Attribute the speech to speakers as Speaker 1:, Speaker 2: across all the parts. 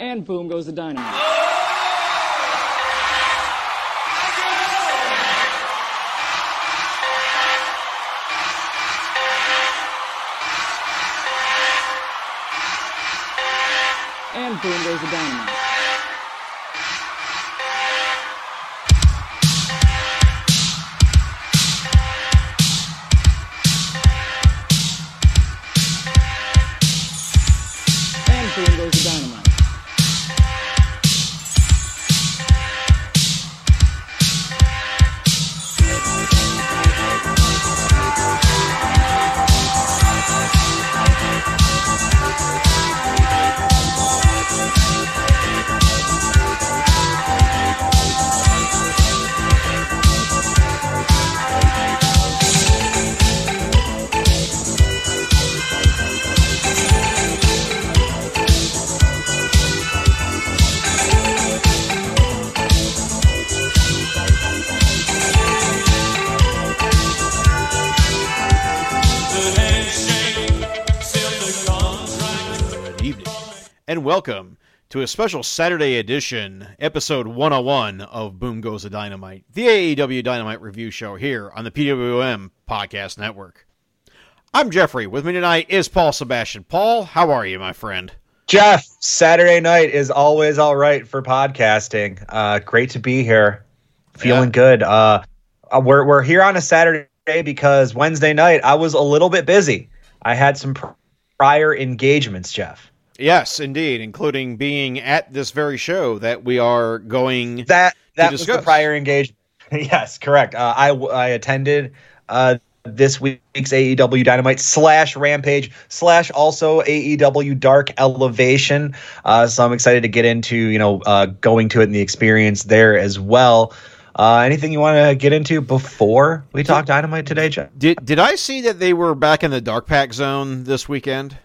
Speaker 1: And boom goes the dynamite. And boom goes the dynamite.
Speaker 2: Welcome to a special Saturday edition, episode 101 of Boom Goes the Dynamite, the AEW Dynamite review show here on the PWM Podcast Network. I'm Jeffrey. With me tonight is Paul Sebastian. Paul, how are you, my friend?
Speaker 3: Jeff, Saturday night is always all right for podcasting. Uh, great to be here. Feeling
Speaker 2: Yeah.
Speaker 3: good. Uh, uh, we're we're here on a Saturday because Wednesday night I was a little bit busy. I had some prior engagements, Jeff.
Speaker 2: Yes, indeed, including being at this very show that we are going.
Speaker 3: That that was the prior engagement. yes, correct. Uh, I I attended uh, this week's AEW Dynamite slash Rampage slash also AEW Dark Elevation. Uh, so I'm excited to get into you know uh, going to it and the experience there as well. Uh, anything you want to get into before we talk Dynamite today, Jeff?
Speaker 2: Did did I see that they were back in the Dark Pack zone this weekend?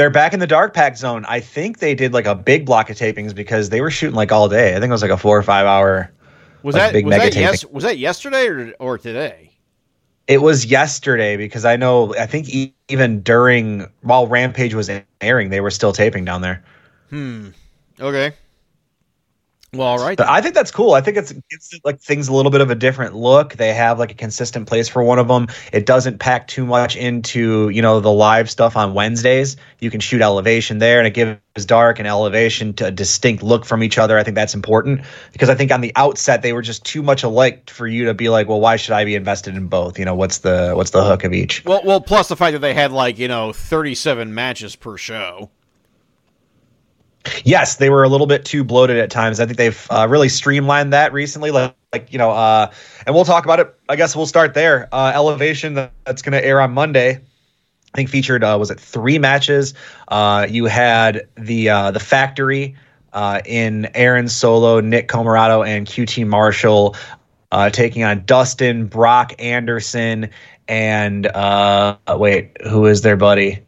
Speaker 3: They're back in the Dark Pack zone. I think they did like a big block of tapings because they were shooting like all day. I think it was like a four or five hour.
Speaker 2: Was
Speaker 3: Like
Speaker 2: that
Speaker 3: big
Speaker 2: was
Speaker 3: mega
Speaker 2: that, yes,
Speaker 3: taping.
Speaker 2: was that yesterday or, or today?
Speaker 3: It was yesterday because I know I think e- even during while Rampage was airing, they were still taping down there.
Speaker 2: Hmm. Okay. Well, all right.
Speaker 3: But I think that's cool. I think it's gives it, like things a little bit of a different look. They have like a consistent place for one of them. It doesn't pack too much into you know the live stuff on Wednesdays. You can shoot elevation there, and it gives dark and elevation to a distinct look from each other. I think that's important because I think on the outset they were just too much alike for you to be like, well, why should I be invested in both? You know, what's the what's the hook of each?
Speaker 2: Well, well, plus the fact that they had like you know thirty-seven matches per show.
Speaker 3: Yes, they were a little bit too bloated at times. I think they've uh, really streamlined that recently. Like, like you know, uh, and we'll talk about it. I guess we'll start there. Uh, Elevation that's going to air on Monday. I think featured uh, was it three matches. Uh, you had the uh, the factory in Aaron Solo, Nick Comoroto, and QT Marshall taking on Dustin, Brock Anderson, and wait, who is their buddy?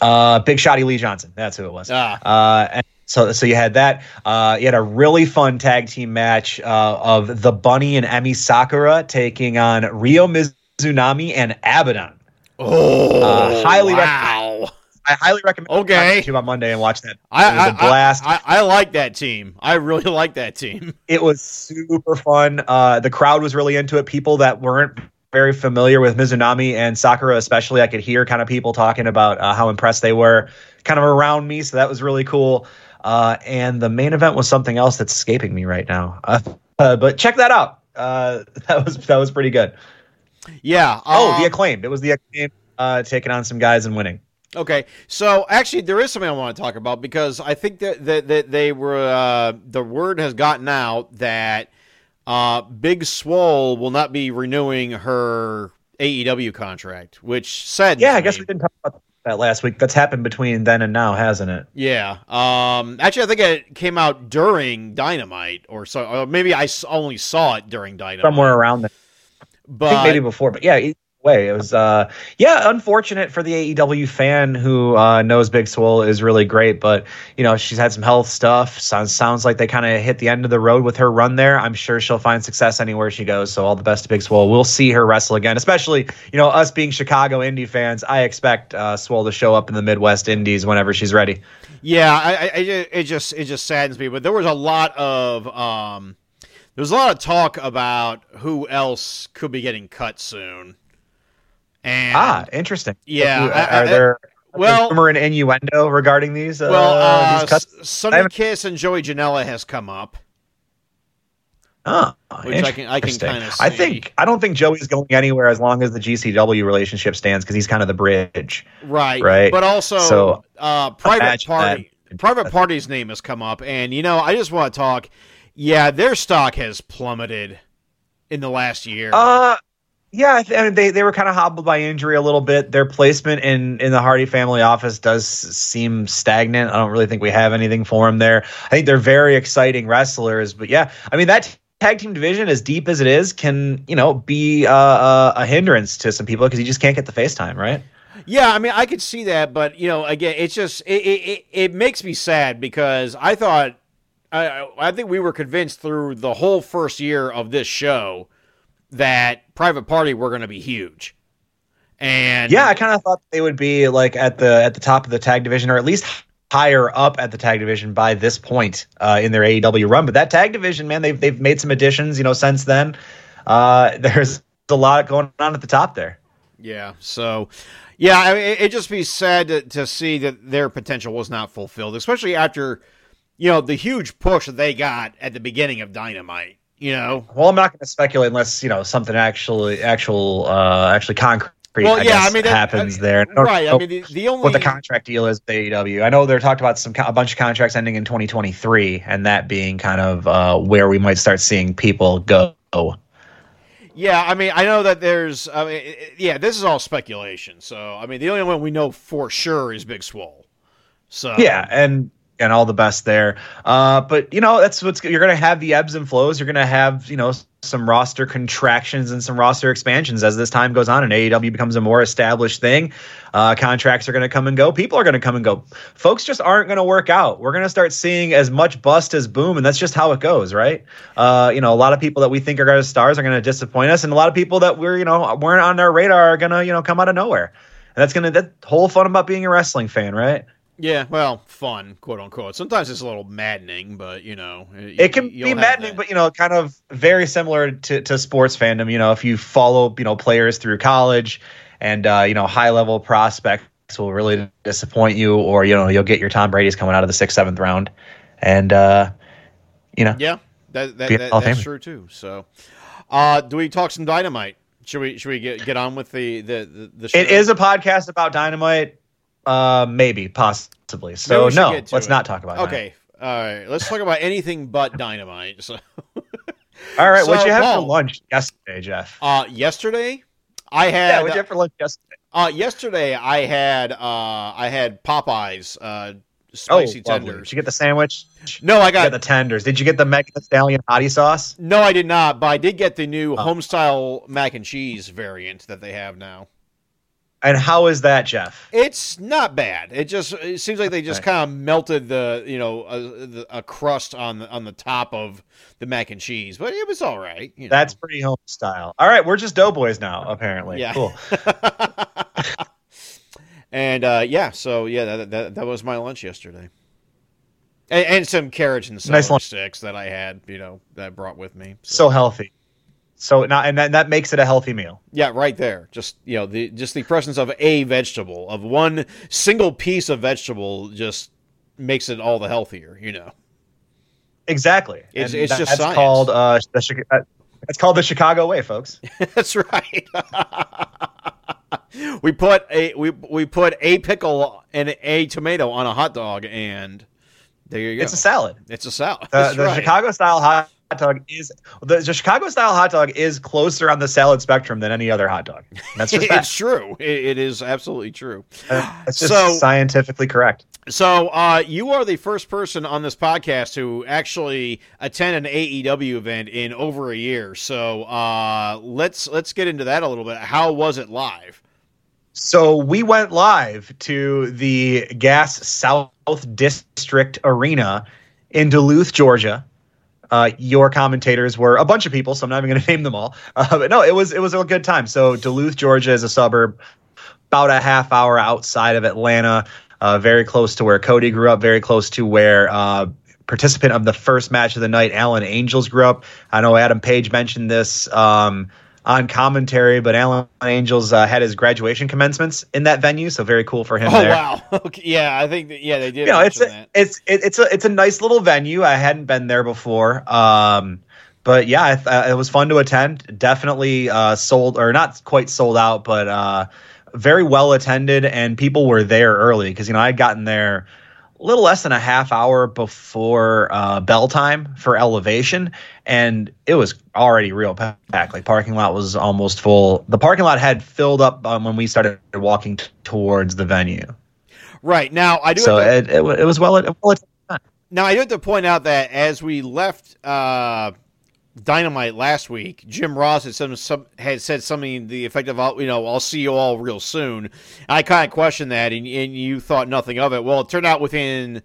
Speaker 3: Uh, Big Shotty Lee Johnson. That's who it was.
Speaker 2: Ah.
Speaker 3: Uh, and so, so you had that. Uh, you had a really fun tag team match uh, of the Bunny and Emi Sakura taking on Ryo Mizunami and Abaddon.
Speaker 2: Oh,
Speaker 3: Uh, highly
Speaker 2: wow!
Speaker 3: I highly recommend
Speaker 2: Okay.
Speaker 3: you on Monday and watch that. It
Speaker 2: I,
Speaker 3: was
Speaker 2: I,
Speaker 3: a blast.
Speaker 2: I, I, I like that team. I really like that team.
Speaker 3: it was super fun. Uh, the crowd was really into it. People that weren't very familiar with Mizunami and Sakura, especially, I could hear kind of people talking about uh, how impressed they were, kind of around me. So that was really cool. Uh, and the main event was something else that's escaping me right now. Uh, but check that out. Uh, that was that was pretty good.
Speaker 2: Yeah.
Speaker 3: Oh,
Speaker 2: um,
Speaker 3: the acclaimed. It was the acclaimed uh, taking on some guys and winning.
Speaker 2: Okay, so actually, there is something I want to talk about because I think that that, that they were uh, the word has gotten out that uh, Big Swole will not be renewing her AEW contract, which said
Speaker 3: Yeah, I guess we didn't talk about that last week. That's happened between then and now, hasn't it?
Speaker 2: Yeah. Um. Actually, I think it came out during Dynamite, or so. Or maybe I only saw it during Dynamite.
Speaker 3: Somewhere around there.
Speaker 2: But
Speaker 3: maybe before, but yeah, way, it was uh yeah, unfortunate for the AEW fan who uh knows Big Swole is really great, but you know, she's had some health stuff. Sounds sounds like they kind of hit the end of the road with her run there. I'm sure she'll find success anywhere she goes. So all the best to Big Swole. We'll see her wrestle again, especially, you know, us being Chicago indie fans, I expect uh Swole to show up in the Midwest Indies whenever she's ready.
Speaker 2: Yeah, I, I, it just it just saddens me. But there was a lot of um, there was a lot of talk about who else could be getting cut soon. And
Speaker 3: Ah, interesting.
Speaker 2: Yeah,
Speaker 3: Are,
Speaker 2: I- I-
Speaker 3: are there
Speaker 2: well-
Speaker 3: rumor and innuendo regarding these? Uh,
Speaker 2: well, uh,
Speaker 3: these cuts?
Speaker 2: Sonny Kiss and Joey Janela has come up.
Speaker 3: Oh,
Speaker 2: Which I can- I can
Speaker 3: interesting.
Speaker 2: kinda
Speaker 3: I think I don't think Joey's going anywhere as long as the GCW relationship stands because he's kind of the bridge.
Speaker 2: Right.
Speaker 3: Right.
Speaker 2: But also,
Speaker 3: So,
Speaker 2: uh, private party.
Speaker 3: that.
Speaker 2: Private party's name has come up, and you know, I just want to talk. Yeah, their stock has plummeted in the last year.
Speaker 3: Uh yeah, I, mean, they they were kind of hobbled by injury a little bit. Their placement in in the Hardy family office does seem stagnant. I don't really think we have anything for them there. I think they're very exciting wrestlers, but yeah, I mean that tag team division, as deep as it is, can you know be uh, uh, a hindrance to some people because you just can't get the FaceTime, right?
Speaker 2: yeah, I mean, I could see that, but you know, again, it's just it, it, it makes me sad because I thought I I think we were convinced through the whole first year of this show that private party were going to be huge, and
Speaker 3: Yeah, I kind of thought they would be like at the at the top of the tag division, or at least higher up at the tag division by this point uh, in their AEW run. But that tag division, man, they've they've made some additions, you know, since then. Uh, there's a lot going on at the top there.
Speaker 2: Yeah. So, yeah, I mean, it, just be sad to, to see that their potential was not fulfilled, especially after, you know, the huge push that they got at the beginning of Dynamite. You know.
Speaker 3: Well, I'm not going to speculate unless you know something actually actual uh, actually concrete.
Speaker 2: Well,
Speaker 3: I
Speaker 2: yeah,
Speaker 3: guess,
Speaker 2: I mean, that-
Speaker 3: happens
Speaker 2: I-
Speaker 3: there. I
Speaker 2: Right. I mean, the, the only
Speaker 3: what the contract deal is with AEW. I know they're talked about some a bunch of contracts ending in 2023, and that being kind of uh, where we might start seeing people go.
Speaker 2: Yeah, I mean, I know that there's. I mean, yeah, this is all speculation. So, I mean, the only one we know for sure is Big Swole. So,
Speaker 3: Yeah, and and all the best there. Uh, but you know that's what's you're going to have the ebbs and flows. You're going to have you know some roster contractions and some roster expansions as this time goes on and AEW becomes a more established thing. Uh, contracts are going to come and go. People are going to come and go. Folks just aren't going to work out. We're going to start seeing as much bust as boom, and that's just how it goes, right? Uh, you know, a lot of people that we think are going to stars are going to disappoint us, and a lot of people that we're you know weren't on our radar are going to you know come out of nowhere. And that's gonna that whole fun about being a wrestling fan, right?
Speaker 2: Yeah, well, fun, quote unquote. Sometimes it's a little maddening, but you know,
Speaker 3: it can be maddening, but you know, kind of very similar to, to sports fandom. You know, if you follow, you know, players through college and uh, you know, high level prospects will really disappoint you, or you know, you'll get your Tom Brady's coming out of the sixth, seventh round, and uh, you know,
Speaker 2: Yeah, that, that, that that's true too. So, uh, do we talk some dynamite? Should we should we get get on with the the the, the show?
Speaker 3: it is a podcast about dynamite. Uh, maybe, possibly. So no, let's
Speaker 2: it.
Speaker 3: not talk about. It.
Speaker 2: Okay, all right. Let's talk about anything but dynamite. So,
Speaker 3: Dynamite. All right, what'd you have
Speaker 2: Paul.
Speaker 3: for lunch yesterday, Jeff?
Speaker 2: uh, yesterday I had.
Speaker 3: yeah,
Speaker 2: had
Speaker 3: what'd you have for lunch yesterday?
Speaker 2: uh, yesterday I had uh, I had Popeyes uh,
Speaker 3: Oh,
Speaker 2: spicy
Speaker 3: lovely.
Speaker 2: tenders.
Speaker 3: Did you get the sandwich?
Speaker 2: No, I
Speaker 3: got
Speaker 2: got
Speaker 3: the tenders. Did you get the Megan Thee Stallion hottie sauce?
Speaker 2: no, I did not, but I did get the new
Speaker 3: Oh.
Speaker 2: home style mac and cheese variant that they have now.
Speaker 3: And how is that, Jeff?
Speaker 2: It's not bad. It just it seems like they just
Speaker 3: Okay.
Speaker 2: kind of melted the you know a, the- a crust on the on the top of the mac and cheese, but it was all right. You know.
Speaker 3: That's pretty home style. All right, we're just doughboys now, apparently.
Speaker 2: Yeah.
Speaker 3: Cool.
Speaker 2: and uh, yeah, so yeah, that, that that was my lunch yesterday, and, and some carrots and celery
Speaker 3: Nice lunch.
Speaker 2: sticks that I had, you know, that I brought with me.
Speaker 3: So healthy. So now, and that, that makes it a healthy meal.
Speaker 2: yeah, right there, just you know, the just the presence of a vegetable of one single piece of vegetable just makes it all the healthier, you know.
Speaker 3: Exactly.
Speaker 2: It's-
Speaker 3: And
Speaker 2: it's
Speaker 3: that-
Speaker 2: just
Speaker 3: that's
Speaker 2: science.
Speaker 3: called uh, the uh, it's called the Chicago way, folks.
Speaker 2: That's right. we put a we we put a pickle and a tomato on a hot dog, and there you go.
Speaker 3: It's a salad.
Speaker 2: It's a salad.
Speaker 3: The, the
Speaker 2: right.
Speaker 3: Chicago style hot dog is the, the Chicago style hot dog is closer on the salad spectrum than any other hot dog. That's just
Speaker 2: it's true. It, it is absolutely true.
Speaker 3: It's just
Speaker 2: So-
Speaker 3: scientifically correct.
Speaker 2: So, uh, you are the first person on this podcast to actually attend an AEW event in over a year. So, uh, let's let's get into that a little bit. How was it live?
Speaker 3: So we went live to the Gas South District Arena in Duluth, Georgia. Uh, your commentators were a bunch of people, so I'm not even going to name them all. Uh, but no, it was it was a good time. So Duluth, Georgia, is a suburb about a half hour outside of Atlanta. uh, very close to where Cody grew up, very close to where uh, participant of the first match of the night, Alan Angels, grew up. I know Adam Page mentioned this um, on commentary, but Alan Angels uh, had his graduation commencements in that venue, so very cool for him.
Speaker 2: Oh
Speaker 3: there.
Speaker 2: wow! Okay, yeah, I think that, yeah they did.
Speaker 3: You know, it's a, it's it, it's a it's a nice little venue. I hadn't been there before. Um, but yeah, I th- uh, it was fun to attend. Definitely uh, sold or not quite sold out, but uh, very well attended, and people were there early because you know I had gotten there a little less than a half hour before uh, bell time for elevation, and it was already real packed. Like parking lot was almost full. The parking lot had filled up um, when we started walking t- towards the venue.
Speaker 2: right now I do.
Speaker 3: So
Speaker 2: have to-
Speaker 3: it, it, it was well. well.
Speaker 2: Now I do have to point out that as we left uh, Dynamite last week, Jim Ross had some, some had said something to the effect of, "I'll- "You know, I'll see you all real soon." I kind of questioned that, and, and you thought nothing of it. Well, it turned out within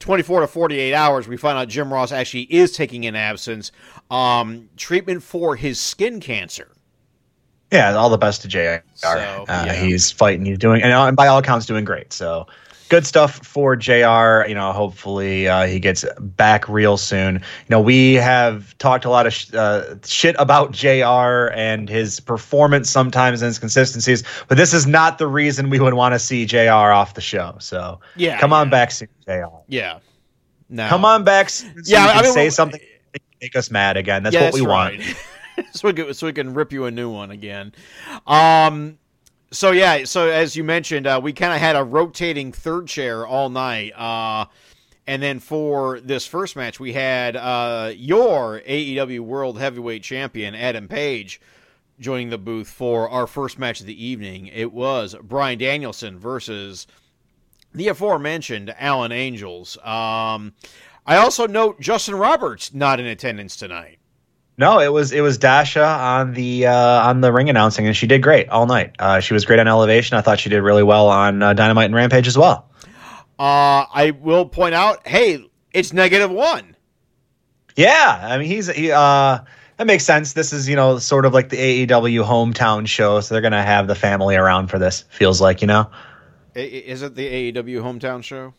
Speaker 2: 24 to 48 hours, we found out Jim Ross actually is taking an absence, um, treatment for his skin cancer.
Speaker 3: Yeah, all the best to JR.
Speaker 2: So,
Speaker 3: uh,
Speaker 2: yeah.
Speaker 3: He's fighting. He's doing, and, uh, and by all accounts, doing great. So good stuff for JR. You know, hopefully uh, he gets back real soon. You know, we have talked a lot of sh- uh, shit about JR and his performance sometimes and his consistencies, but this is not the reason we would want to see JR off the show. So
Speaker 2: Yeah,
Speaker 3: come on
Speaker 2: yeah.
Speaker 3: back soon, JR.
Speaker 2: Yeah. No.
Speaker 3: Come on back. So
Speaker 2: Yeah, I mean,
Speaker 3: say
Speaker 2: well,
Speaker 3: something. Make us mad again. That's
Speaker 2: Yeah,
Speaker 3: what we want.
Speaker 2: so we can so we can rip you a new one again. Um. So yeah. So as you mentioned, uh, we kind of had a rotating third chair all night. Uh, and then for this first match, we had uh, your AEW World Heavyweight Champion Adam Page joining the booth for our first match of the evening. It was Bryan Danielson versus the aforementioned Alan Angels. Um, I also note Justin Roberts not in attendance tonight.
Speaker 3: No, it was it was Dasha on the uh, on the ring announcing, and she did great all night. Uh, she was great on Elevation. I thought she did really well on uh, Dynamite and Rampage as well.
Speaker 2: Uh, I will point out, hey, it's negative one.
Speaker 3: Yeah, I mean he's he uh that makes sense. This is you know sort of like the AEW hometown show, so they're gonna have the family around for this. Feels like you know.
Speaker 2: Is it the AEW hometown show?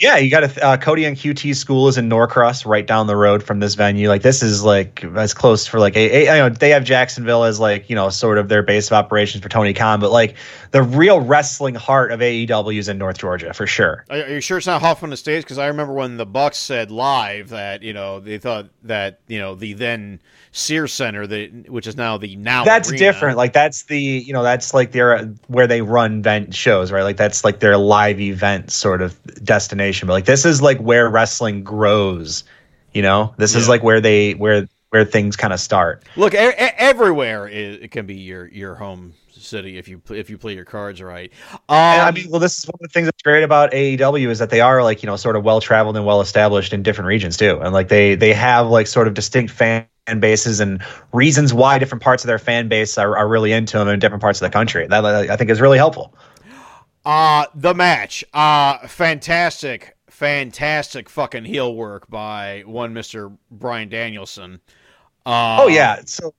Speaker 3: Yeah, you got a uh, Cody and QT school is in Norcross, right down the road from this venue. Like this is like as close for like a, a you know they have Jacksonville as like you know sort of their base of operations for Tony Khan, but like the real wrestling heart of AEW is in North Georgia for sure.
Speaker 2: Are, you sure it's not Hoffman Estates? Because I remember when the Bucks said live that you know they thought that you know the then Sears Center, the which is now the now
Speaker 3: that's
Speaker 2: Arena.
Speaker 3: different. Like that's the you know that's like their where they run event shows, right? Like that's like their live event sort of destination. But like this is like where wrestling grows. You know, this is like where they where where things kind of start.
Speaker 2: Look, e- everywhere it can be your your home city if you if you play your cards right. Um,
Speaker 3: I mean, well, this is one of the things that's great about AEW is that they are like you know sort of well traveled and well established in different regions too, and like they they have like sort of distinct fan bases and reasons why different parts of their fan base are, are really into them in different parts of the country. That I think is really helpful.
Speaker 2: Uh the match. Uh fantastic, fantastic fucking heel work by one Mr. Bryan Danielson. Uh,
Speaker 3: Oh yeah. So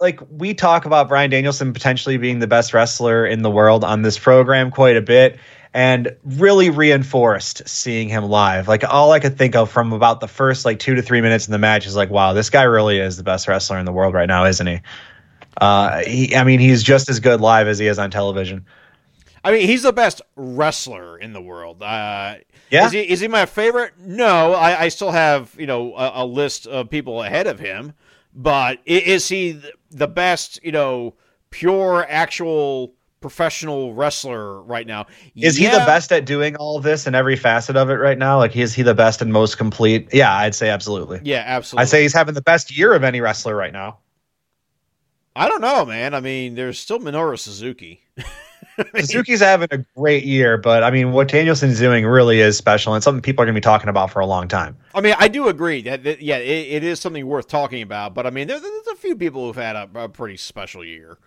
Speaker 3: like we talk about Bryan Danielson potentially being the best wrestler in the world on this program quite a bit and really reinforced seeing him live. Like all I could think of from about the first like 2 to 3 minutes in the match is like wow, this guy really is the best wrestler in the world right now, isn't he? Uh he, I mean he's just as good live as he is on television.
Speaker 2: I mean, he's the best wrestler in the world. Uh,
Speaker 3: Yeah.
Speaker 2: Is he, is he my favorite? No, I, I still have you know a, a list of people ahead of him. But is he the best? You know, pure actual professional wrestler right now?
Speaker 3: Is he the best at doing all this and every facet of it right now? Like is he the best and most complete? Yeah, I'd say absolutely.
Speaker 2: Yeah, absolutely.
Speaker 3: I'd say he's having the best year of any wrestler right now.
Speaker 2: I don't know, man. I mean, there's still Minoru Suzuki.
Speaker 3: Suzuki's having a great year, but I mean, what Danielson's doing really is special and something people are going to be talking about for a long time.
Speaker 2: I mean, I do agree that, that yeah, it, it is something worth talking about. But I mean, there, there's a few people who've had a, a pretty special year.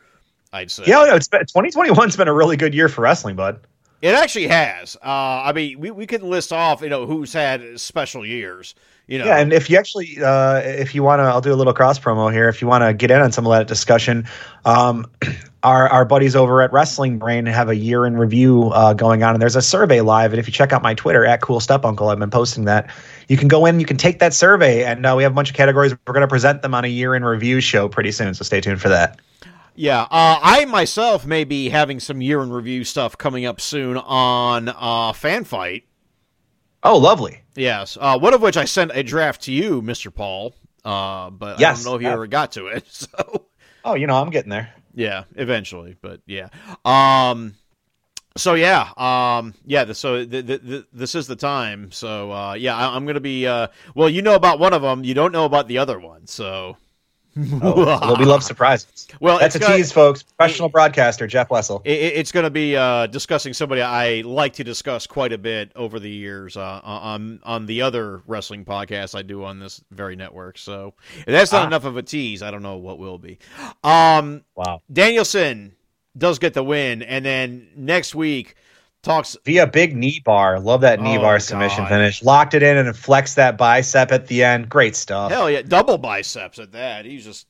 Speaker 2: I'd say.
Speaker 3: Yeah, oh, no, it's been, 2021's been a really good year for wrestling, bud.
Speaker 2: It actually has. Uh, I mean, we, we can list off, you know, who's had special years. you know,
Speaker 3: Yeah, and if you actually, uh, if you want to, I'll do a little cross promo here. If you want to get in on some of that discussion, um, our our buddies over at Wrestling Brain have a year in review uh, going on, and there's a survey live. And if you check out my Twitter at Cool Step Uncle, I've been posting that. You can go in, you can take that survey, and uh, we have a bunch of categories. We're going to present them on a year in review show pretty soon, so stay tuned for that.
Speaker 2: Yeah, uh, I myself may be having some year in review stuff coming up soon on uh, Fan Fight.
Speaker 3: Oh, lovely.
Speaker 2: Yes, uh, one of which I sent a draft to you, Mister Paul. Uh, but
Speaker 3: Yes,
Speaker 2: I don't know if you
Speaker 3: yeah.
Speaker 2: ever got to it. So
Speaker 3: Oh, you know, I'm getting there.
Speaker 2: yeah, eventually, but yeah. Um, so yeah, um, yeah. The, so th th th this is the time. So uh, yeah, I, I'm gonna be. Uh, well, you know about one of them. You don't know about the other one. So
Speaker 3: Oh, well, we love surprises.
Speaker 2: Well,
Speaker 3: That's a
Speaker 2: got-
Speaker 3: tease, folks. Professional broadcaster Jeff Wessel.
Speaker 2: It, it- it's going to be uh, discussing somebody I like to discuss quite a bit over the years uh, on on the other wrestling podcasts I do on this very network. So if that's not
Speaker 3: Ah.
Speaker 2: enough of a tease. I don't know what will be. Um,
Speaker 3: Wow.
Speaker 2: Danielson does get the win, and then next week talks.
Speaker 3: via big knee bar. Love that knee
Speaker 2: Oh,
Speaker 3: bar submission
Speaker 2: God.
Speaker 3: finish. Locked it in and flexed that bicep at the end. Great stuff.
Speaker 2: Hell yeah, double biceps at that. He's just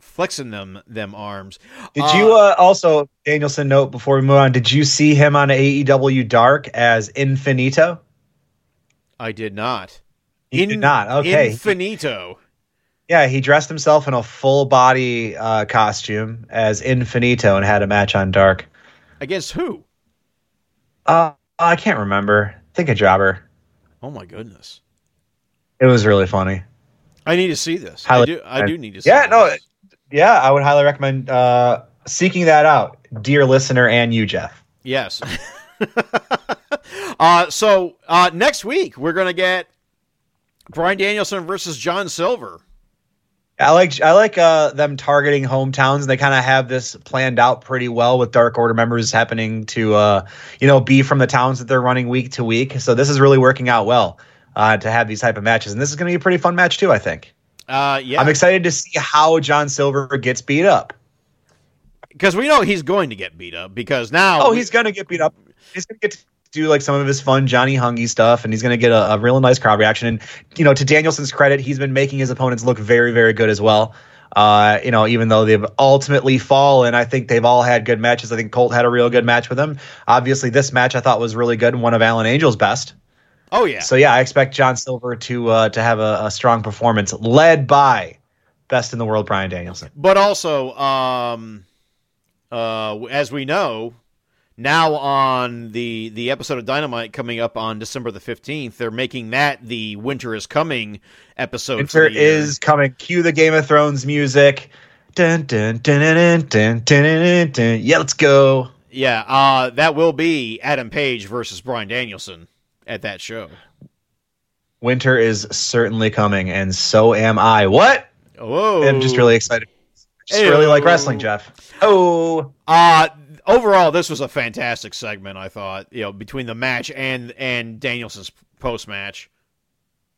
Speaker 2: flexing them them arms.
Speaker 3: Did you uh, also Danielson note before we move on? Did you see him on AEW Dark as Infinito?
Speaker 2: I did not.
Speaker 3: You did not. Okay.
Speaker 2: Infinito.
Speaker 3: Yeah, he dressed himself in a full body uh, costume as Infinito and had a match on Dark.
Speaker 2: Against who?
Speaker 3: Uh, I can't remember. I think a jobber.
Speaker 2: Oh my goodness.
Speaker 3: It was really funny.
Speaker 2: I need to see this.
Speaker 3: Highly
Speaker 2: I do. I do need to. see
Speaker 3: Yeah, no, yeah, I would highly recommend uh, seeking that out, dear listener, and you, Jeff.
Speaker 2: Yes. uh, so uh, next week we're gonna get Bryan Danielson versus John Silver.
Speaker 3: I like I like uh, them targeting hometowns, and they kind of have this planned out pretty well with Dark Order members happening to uh, you know be from the towns that they're running week to week. So this is really working out well uh, to have these type of matches, and this is going to be a pretty fun match too. I think.
Speaker 2: Uh, yeah,
Speaker 3: I'm excited to see how John Silver gets beat up.
Speaker 2: because we know he's going to get beat up because now.
Speaker 3: Oh, he's going to get beat up. He's going to get do like some of his fun Johnny Hungee stuff, and he's going to get a, a real nice crowd reaction. And you know, to Danielson's credit, he's been making his opponents look very, very good as well. Uh, you know, even though they've ultimately fallen, I think they've all had good matches. I think Colt had a real good match with him. Obviously, this match I thought was really good and one of Alan Angel's best.
Speaker 2: Oh yeah.
Speaker 3: So yeah, I expect John Silver to uh, to have a, a strong performance, led by best in the world Bryan Danielson.
Speaker 2: But also, um, uh, as we know, now on the the episode of Dynamite coming up on December the fifteenth, they're making that the Winter is Coming episode.
Speaker 3: Winter is coming. Cue the Game of Thrones music. Dun, dun, dun, yeah, let's go.
Speaker 2: Yeah, uh, that will be Adam Page versus Bryan Danielson at that show.
Speaker 3: Winter is certainly coming, and so am I. What?
Speaker 2: Whoa!
Speaker 3: I'm just really excited. Just really like wrestling, Jeff. Oh,
Speaker 2: uh overall, this was a fantastic segment. I thought, you know, between the match and and Danielson's post match.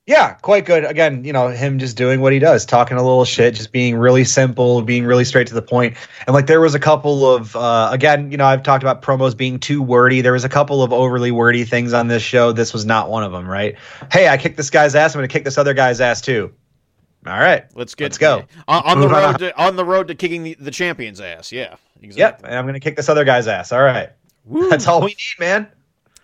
Speaker 3: yeah, quite good. Again, you know, him just doing what he does, talking a little shit, just being really simple, being really straight to the point. And like, there was a couple of, uh, again, you know, I've talked about promos being too wordy. There was a couple of overly wordy things on this show. This was not one of them, right? Hey, I kicked this guy's ass. I'm going to kick this other guy's ass too. All right.
Speaker 2: Let's get
Speaker 3: Let's go.
Speaker 2: on, on the road to, on the road to kicking the, the champion's ass. Yeah, exactly. Yep.
Speaker 3: And I'm going to kick this other guy's ass. All right.
Speaker 2: Woo.
Speaker 3: That's all we need, man.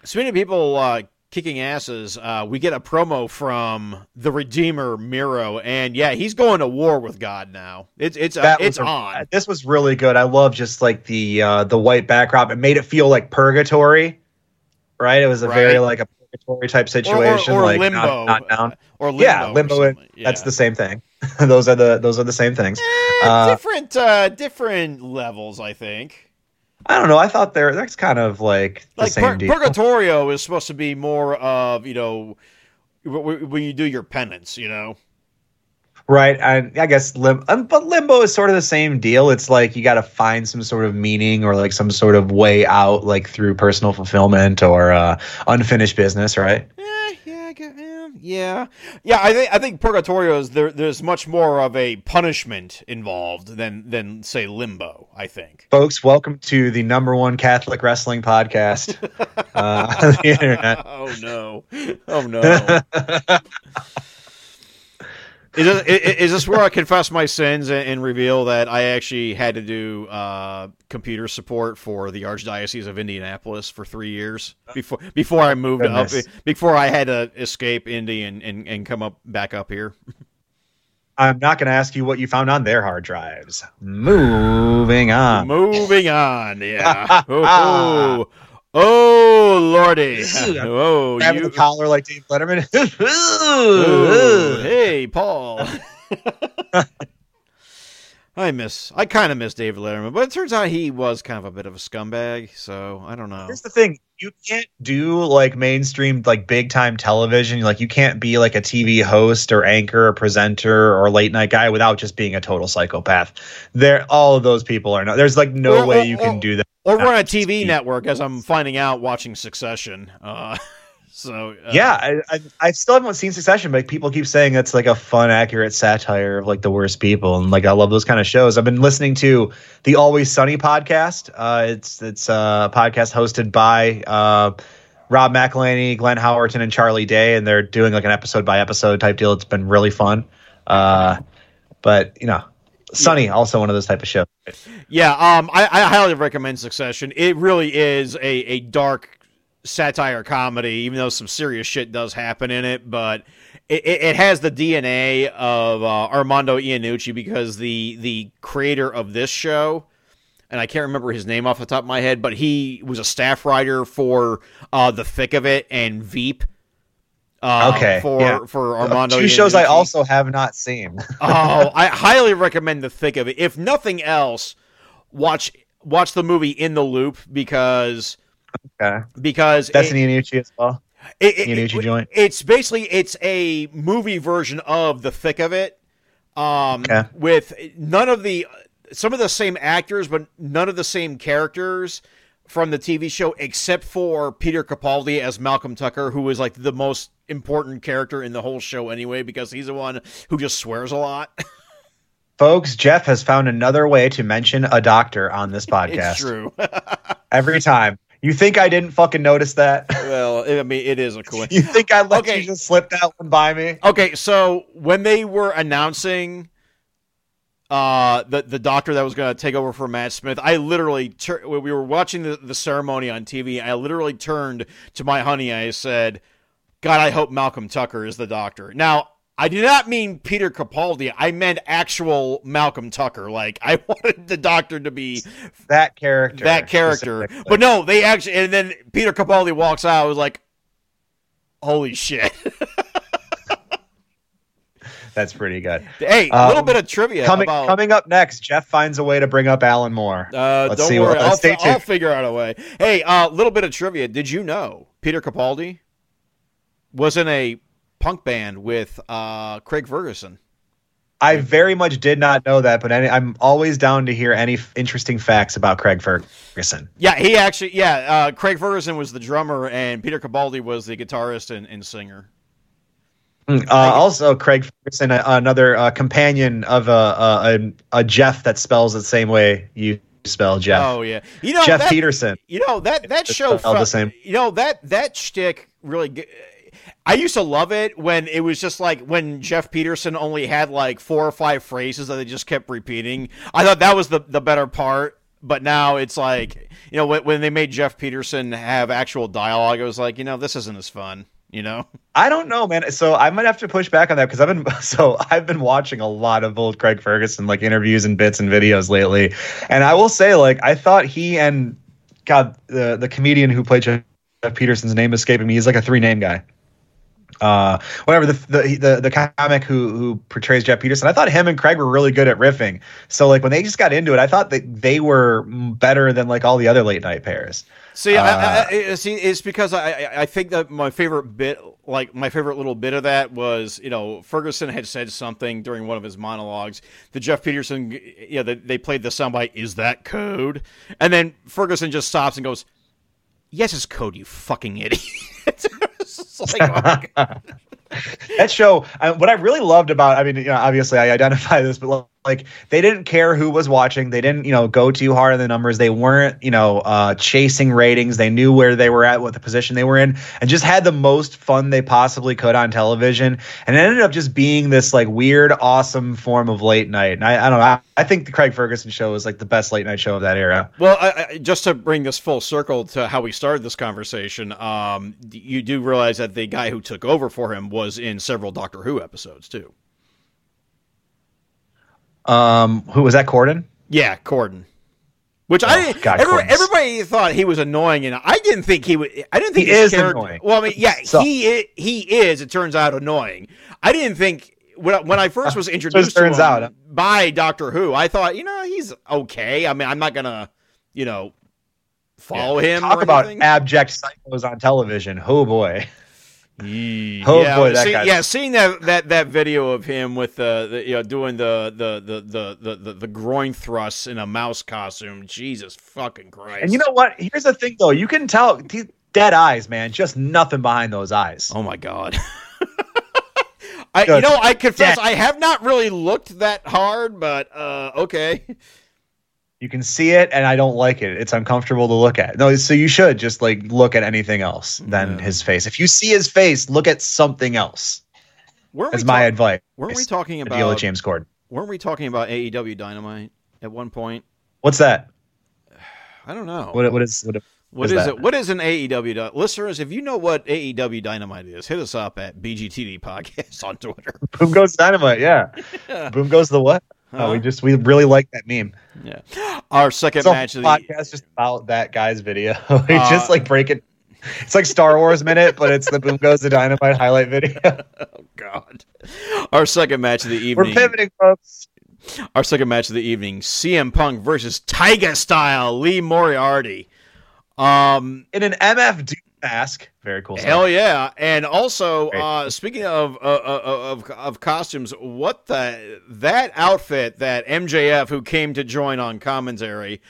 Speaker 2: Speaking of people uh, kicking asses, uh, we get a promo from the Redeemer Miro, and yeah, he's going to war with God now. It's it's uh, it's
Speaker 3: a-
Speaker 2: on.
Speaker 3: This was really good. I love just like the uh, the white backdrop. It made it feel like purgatory, right? It was a very like a purgatory type
Speaker 2: Or, or,
Speaker 3: situation,
Speaker 2: or
Speaker 3: like
Speaker 2: limbo,
Speaker 3: not, not down.
Speaker 2: or limbo.
Speaker 3: yeah,
Speaker 2: or
Speaker 3: limbo. and-
Speaker 2: something.
Speaker 3: That's
Speaker 2: Yeah.
Speaker 3: the same thing. those are the those are the same things.
Speaker 2: Eh,
Speaker 3: Uh,
Speaker 2: different uh, different levels, I think.
Speaker 3: I don't know. I thought they're that's kind of like the
Speaker 2: like
Speaker 3: same
Speaker 2: Pur-
Speaker 3: deal.
Speaker 2: Purgatorio is supposed to be more of you know when you do your penance, you know.
Speaker 3: Right. And I guess lim- um, but limbo is sort of the same deal. It's like you got to find some sort of meaning or like some sort of way out, like through personal fulfillment or uh, unfinished business, right?
Speaker 2: Eh, yeah, yeah, yeah, yeah. I think I think Purgatorio is there. There's much more of a punishment involved than than say Limbo. I think.
Speaker 3: Folks, welcome to the number one Catholic wrestling podcast uh, on the internet.
Speaker 2: Oh no! Oh no! Is this, is this where I confess my sins and, reveal that I actually had to do uh, computer support for the Archdiocese of Indianapolis for three years before before I moved
Speaker 3: Goodness.
Speaker 2: up before I had to escape Indy and, and, and come up back up here?
Speaker 3: I'm not going to ask you what you found on their hard drives. Moving on.
Speaker 2: Moving on, yeah. Oh, oh, oh lordy! Oh,
Speaker 3: Having
Speaker 2: you.
Speaker 3: the collar like Dave Letterman.
Speaker 2: Ooh, hey, Paul. I miss. I kind of miss David Letterman, but it turns out he was kind of a bit of a scumbag. So I don't know.
Speaker 3: Here's the thing: you can't do like mainstream, like big time television. Like you can't be like a TV host or anchor or presenter or late night guy without just being a total psychopath. There, all of those people are not. There's like no
Speaker 2: Or-
Speaker 3: way
Speaker 2: or-
Speaker 3: you can do that.
Speaker 2: Or we're on
Speaker 3: a
Speaker 2: TV network, as I'm finding out watching Succession. Uh, so uh,
Speaker 3: yeah, I, I, I still haven't seen Succession, but people keep saying it's like a fun, accurate satire of like the worst people, and like I love those kind of shows. I've been listening to the Always Sunny podcast. Uh, it's it's a podcast hosted by uh, Rob McElhenney, Glenn Howerton, and Charlie Day, and they're doing like an episode by episode type deal. It's been really fun. Uh, but you know, Sunny also one of those type of shows.
Speaker 2: Yeah, um, I, I highly recommend Succession. It really is a, a dark satire comedy, even though some serious shit does happen in it. But it, it, it has the DNA of uh, Armando Iannucci because the the creator of this show, and I can't remember his name off the top of my head, but he was a staff writer for uh, The Thick of It and Veep. Uh,
Speaker 3: Okay,
Speaker 2: for
Speaker 3: yeah.
Speaker 2: for Armando.
Speaker 3: Two shows I also have not seen.
Speaker 2: oh, I highly recommend the thick of it. If nothing else, watch watch the movie In the Loop because
Speaker 3: okay,
Speaker 2: because
Speaker 3: that's
Speaker 2: it-
Speaker 3: an Iannucci as well.
Speaker 2: it- it-
Speaker 3: Iannucci
Speaker 2: it-
Speaker 3: joint.
Speaker 2: It's basically it's a movie version of the thick of it, um,
Speaker 3: Okay.
Speaker 2: with none of the some of the same actors, but none of the same characters from the TV show, except for Peter Capaldi as Malcolm Tucker, who is like the most important character in the whole show anyway, because he's the one who just swears a lot.
Speaker 3: Folks, Jeff has found another way to mention a doctor on this podcast.
Speaker 2: it's true.
Speaker 3: Every time. You think I didn't fucking notice that?
Speaker 2: well, I mean, it is a coincidence.
Speaker 3: you think I let
Speaker 2: Okay.
Speaker 3: you just slip that one by me?
Speaker 2: Okay, so when they were announcing uh, the the doctor that was going to take over for Matt Smith, I literally tur- we were watching the, the ceremony on TV. I literally turned to my honey. I said, "God, I hope Malcolm Tucker is the doctor." Now, I did not mean Peter Capaldi. I meant actual Malcolm Tucker. Like I wanted the doctor to be
Speaker 3: That character.
Speaker 2: that character. But no, they actually. And then Peter Capaldi walks out. I was like, "Holy shit!"
Speaker 3: That's pretty good.
Speaker 2: hey, a
Speaker 3: Um,
Speaker 2: little bit of trivia
Speaker 3: Coming
Speaker 2: about.
Speaker 3: coming up next, Jeff finds a way to bring up Alan Moore.
Speaker 2: Uh,
Speaker 3: Let's
Speaker 2: don't
Speaker 3: see
Speaker 2: worry,
Speaker 3: what-
Speaker 2: I'll,
Speaker 3: stay
Speaker 2: I'll
Speaker 3: tuned.
Speaker 2: figure out a way. Hey, a uh, little bit of trivia. Did you know Peter Capaldi was in a punk band with uh, Craig Ferguson?
Speaker 3: I very much did not know that, but any, I'm always down to hear any f- interesting facts about Craig Ferguson.
Speaker 2: Yeah, he actually. Yeah, uh, Craig Ferguson was the drummer, and Peter Capaldi was the guitarist and, and singer.
Speaker 3: Uh, also, Craig Ferguson, another uh, companion of a, a, a, a Jeff that spells the same way you spell Jeff.
Speaker 2: Oh yeah, you know
Speaker 3: Jeff
Speaker 2: that,
Speaker 3: Peterson.
Speaker 2: You know that that show
Speaker 3: spelled the same.
Speaker 2: You know that that shtick really. I used to love it when it was just like when Jeff Peterson only had like four or five phrases that they just kept repeating. I thought that was the the better part. But now it's like you know when, when they made Jeff Peterson have actual dialogue, it was like you know this isn't as fun. You know.
Speaker 3: I don't know, man. So I might have to push back on that because I've been so I've been watching a lot of old Craig Ferguson like interviews and bits and videos lately, and I will say like I thought he and God the the comedian who played Jeff Peterson's name escaping me. He's like a three name guy. Uh, whatever the, the the the comic who who portrays Jeff Peterson, I thought him and Craig were really good at riffing. So like when they just got into it, I thought that they were better than like all the other late night pairs.
Speaker 2: See,
Speaker 3: Uh,
Speaker 2: I, I, see, it's because I, I- think that my favorite bit, like my favorite little bit of that, was you know Ferguson had said something during one of his monologues. The Jeff Peterson, you know, they, they played the soundbite, "Is that code?" And then Ferguson just stops and goes, "Yes, it's code, you fucking idiot." It's just like, my God.
Speaker 3: that show, I, what I really loved about, I mean, you know, obviously I identify this, but like they didn't care who was watching. They didn't, you know, go too hard on the numbers. They weren't, you know, uh, chasing ratings. They knew where they were at, what the position they were in, and just had the most fun they possibly could on television. And it ended up just being this like weird, awesome form of late night. And I, I don't know. I, I think the Craig Ferguson show is like the best late night show of that era.
Speaker 2: Well, I, I, just to bring this full circle to how we started this conversation, um, you do realize that the guy who took over for him was in several Doctor Who episodes too.
Speaker 3: Um, who was that? Corden.
Speaker 2: Yeah, Corden. Which I
Speaker 3: Oh, God,
Speaker 2: every,
Speaker 3: Corden's-
Speaker 2: everybody thought he was annoying, and I didn't think he would. I didn't think
Speaker 3: He is annoying.
Speaker 2: Well, I mean, yeah,
Speaker 3: So-
Speaker 2: he is, he is. It turns out annoying. I didn't think when I, when I first was introduced
Speaker 3: turns out,
Speaker 2: by Doctor Who, I thought you know he's okay. I mean, I'm not gonna you know follow him.
Speaker 3: Talk about
Speaker 2: anything.
Speaker 3: abject psychos on television. Oh boy.
Speaker 2: Yee.
Speaker 3: Oh,
Speaker 2: yeah,
Speaker 3: boy, that
Speaker 2: see- yeah, seeing that, that that video of him with the, the you know doing the the, the the the the groin thrusts in a mouse costume, Jesus fucking Christ!
Speaker 3: And you know what? Here's the thing, though. You can tell dead eyes, man. Just nothing behind those eyes.
Speaker 2: oh my god. I, you know, I confess,
Speaker 3: Yeah.
Speaker 2: I have not really looked that hard, but uh, okay.
Speaker 3: You can see it, and I don't like it. It's uncomfortable to look at. No, so you should just like look at anything else than
Speaker 2: Yeah.
Speaker 3: his face. If you see his face, look at something else.
Speaker 2: Weren't
Speaker 3: That's
Speaker 2: we
Speaker 3: my
Speaker 2: talk-
Speaker 3: advice.
Speaker 2: Weren't we talking
Speaker 3: to deal with
Speaker 2: about
Speaker 3: James Corden?
Speaker 2: Weren't we talking about AEW Dynamite at one point?
Speaker 3: What's that?
Speaker 2: I don't know.
Speaker 3: What, what is what?
Speaker 2: What
Speaker 3: is
Speaker 2: is it? What is an AEW? Listeners, if you know what AEW Dynamite is, hit us up at BGTD Podcast on Twitter.
Speaker 3: Boom goes dynamite. Yeah. Boom goes the what?
Speaker 2: Huh?
Speaker 3: Oh, we just we really like that meme.
Speaker 2: Yeah. Our second match of the
Speaker 3: podcast just about that guy's video. we
Speaker 2: Uh,
Speaker 3: just like break it. It's like Star Wars minute, but it's the Boom Goes the Dynamite highlight video.
Speaker 2: oh god. Our second match of the evening.
Speaker 3: We're pivoting, folks.
Speaker 2: Our second match of the evening: CM Punk versus Tiger Style Lee Moriarty. Um,
Speaker 3: In an MF Doom mask. Very cool. stuff.
Speaker 2: hell yeah! And also, uh, speaking of, uh, uh, of of costumes, what the that outfit that MJF who came to join on commentary.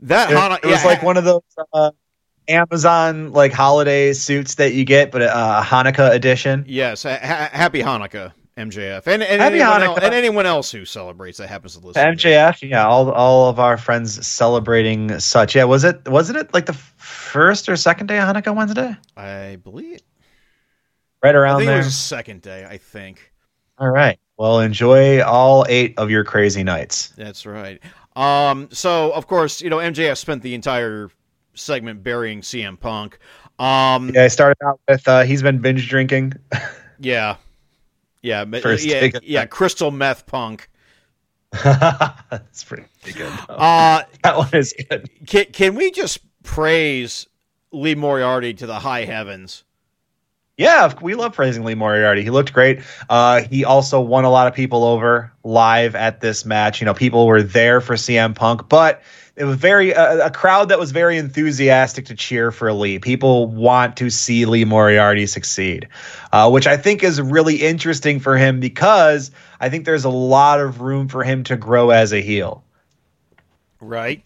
Speaker 2: That
Speaker 3: It,
Speaker 2: Hana-
Speaker 3: it was
Speaker 2: yeah,
Speaker 3: like one of those uh, Amazon like holiday suits that you get, but uh, Hanukkah edition.
Speaker 2: Yes, ha- ha- happy Hanukkah, MJF, and, and anyone. Else, and anyone else who celebrates that happens to listen. to.
Speaker 3: MJF, yeah, all all of our friends celebrating such. Yeah, was it wasn't it like the first or second day of Hanukkah Wednesday?
Speaker 2: I believe.
Speaker 3: Right around I
Speaker 2: think it
Speaker 3: there.
Speaker 2: was the second day. I think
Speaker 3: All right. Well, enjoy all eight of your crazy nights.
Speaker 2: that's right. Um. So of course, you know, MJF spent the entire segment burying CM Punk. Um.
Speaker 3: Yeah, I started out with uh, he's been binge drinking.
Speaker 2: Yeah. Yeah.
Speaker 3: First
Speaker 2: yeah. Yeah. Crystal meth Punk.
Speaker 3: That's pretty good.
Speaker 2: Uh.
Speaker 3: that one is good.
Speaker 2: Can Can we just praise Lee Moriarty to the high heavens?
Speaker 3: Yeah, we love praising Lee Moriarty. He looked great. Uh, he also won a lot of people over live at this match. You know, people were there for CM Punk, but it was very uh, a crowd that was very enthusiastic to cheer for Lee. People want to see Lee Moriarty succeed, uh, which I think is really interesting for him because I think there's a lot of room for him to grow as a heel.
Speaker 2: Right.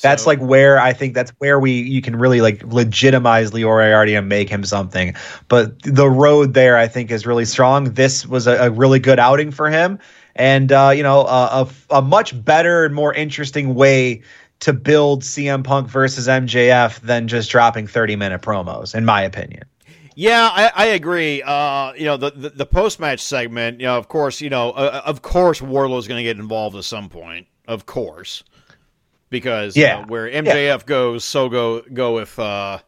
Speaker 3: That's
Speaker 2: So-
Speaker 3: like where I think that's where we you can really like legitimize Lee Moriarty and make him something. But the road there, I think, is really strong. This was a, a really good outing for him, and uh, you know, a, a, a much better and more interesting way to build CM Punk versus MJF than just dropping thirty minute promos, in my opinion.
Speaker 2: Yeah, I, I agree. Uh, you know, the, the, the post match segment, you know, of course, you know, uh, of course, Wardlow's going to get involved at some point, of course, because you
Speaker 3: Yeah.
Speaker 2: know, where MJF goes, so go go with uh,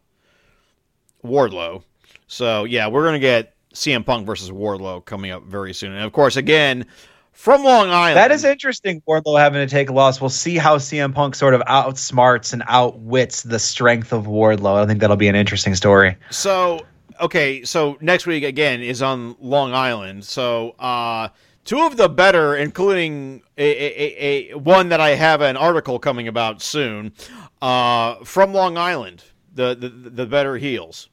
Speaker 2: Wardlow. So yeah, we're going to get CM Punk versus Wardlow coming up very soon, and of course, again from Long Island.
Speaker 3: That is interesting. Wardlow having to take a loss. We'll see how CM Punk sort of outsmarts and outwits the strength of Wardlow. I think that'll be an interesting story.
Speaker 2: So okay, so next week again is on Long Island. So uh, two of the better, including a, a, a, a one that I have an article coming about soon uh, from Long Island. The, the the better heels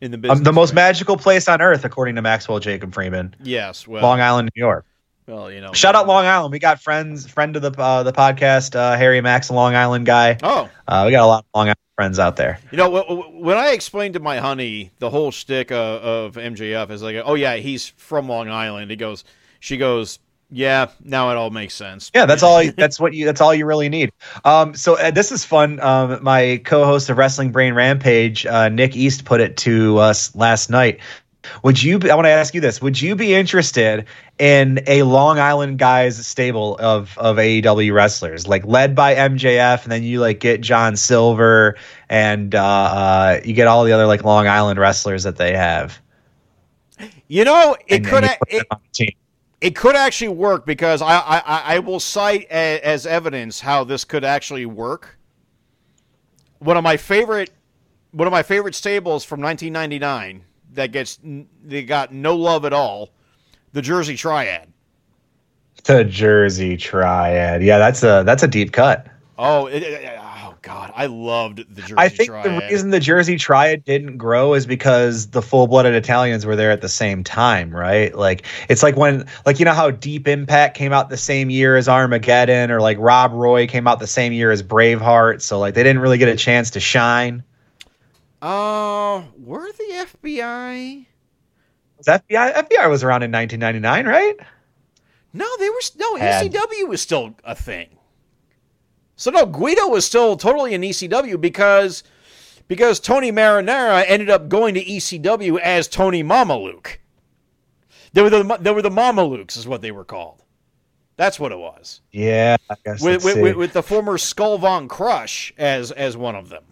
Speaker 2: in the business.
Speaker 3: Um, the most magical place on earth, according to Maxwell Jacob Friedman.
Speaker 2: Yes, well,
Speaker 3: Long Island, New York.
Speaker 2: Well, you know.
Speaker 3: Shout out Long Island. We got friends, friend of the uh, the podcast, uh, Harry Max, a Long Island guy.
Speaker 2: Oh,
Speaker 3: Uh, we got a lot of Long Island friends out there.
Speaker 2: you know wh- wh- when I explained to my honey the whole shtick of, of MJF is like, oh yeah, he's from Long Island. He goes, she goes, yeah, now it all makes sense.
Speaker 3: Yeah, that's all. That's what you. That's all you really need. Um, so uh, this is fun. Um, my co-host of Wrestling Brain Rampage, uh, Nick East, put it to us last night. Would you? Be, I want to ask you this. Would you be interested in a Long Island guys stable of of AEW wrestlers, like led by MJF, and then you like get John Silver, and uh, uh, you get all the other like Long Island wrestlers that they have.
Speaker 2: You know, it
Speaker 3: and-
Speaker 2: could
Speaker 3: and you
Speaker 2: a-
Speaker 3: put them
Speaker 2: it,
Speaker 3: on the team.
Speaker 2: it could actually work because I I, I- I will cite a, as evidence how this could actually work. One of my favorite one of my favorite stables from 1999 that gets they got no love at all, the Jersey Triad.
Speaker 3: The Jersey Triad. Yeah, that's a that's a deep cut.
Speaker 2: Oh, it, it- oh God, I loved the Jersey
Speaker 3: I think
Speaker 2: Triad.
Speaker 3: the reason the Jersey Triad didn't grow is because the full-blooded Italians were there at the same time, right? Like it's like when like you know how Deep Impact came out the same year as Armageddon or like Rob Roy came out the same year as Braveheart, so like they didn't really get a chance to shine.
Speaker 2: Uh, were the FBI?
Speaker 3: Was FBI FBI was around in 1999, right?
Speaker 2: No, they were no ECW was still a thing. So no, Guido was still totally in ECW because because Tony Marinara ended up going to ECW as Tony Mamaluke. They were the they were the Mamalukes is what they were called. That's what it was.
Speaker 3: Yeah, I guess
Speaker 2: With, with, with, with the former Skull Von Crush as as one of them.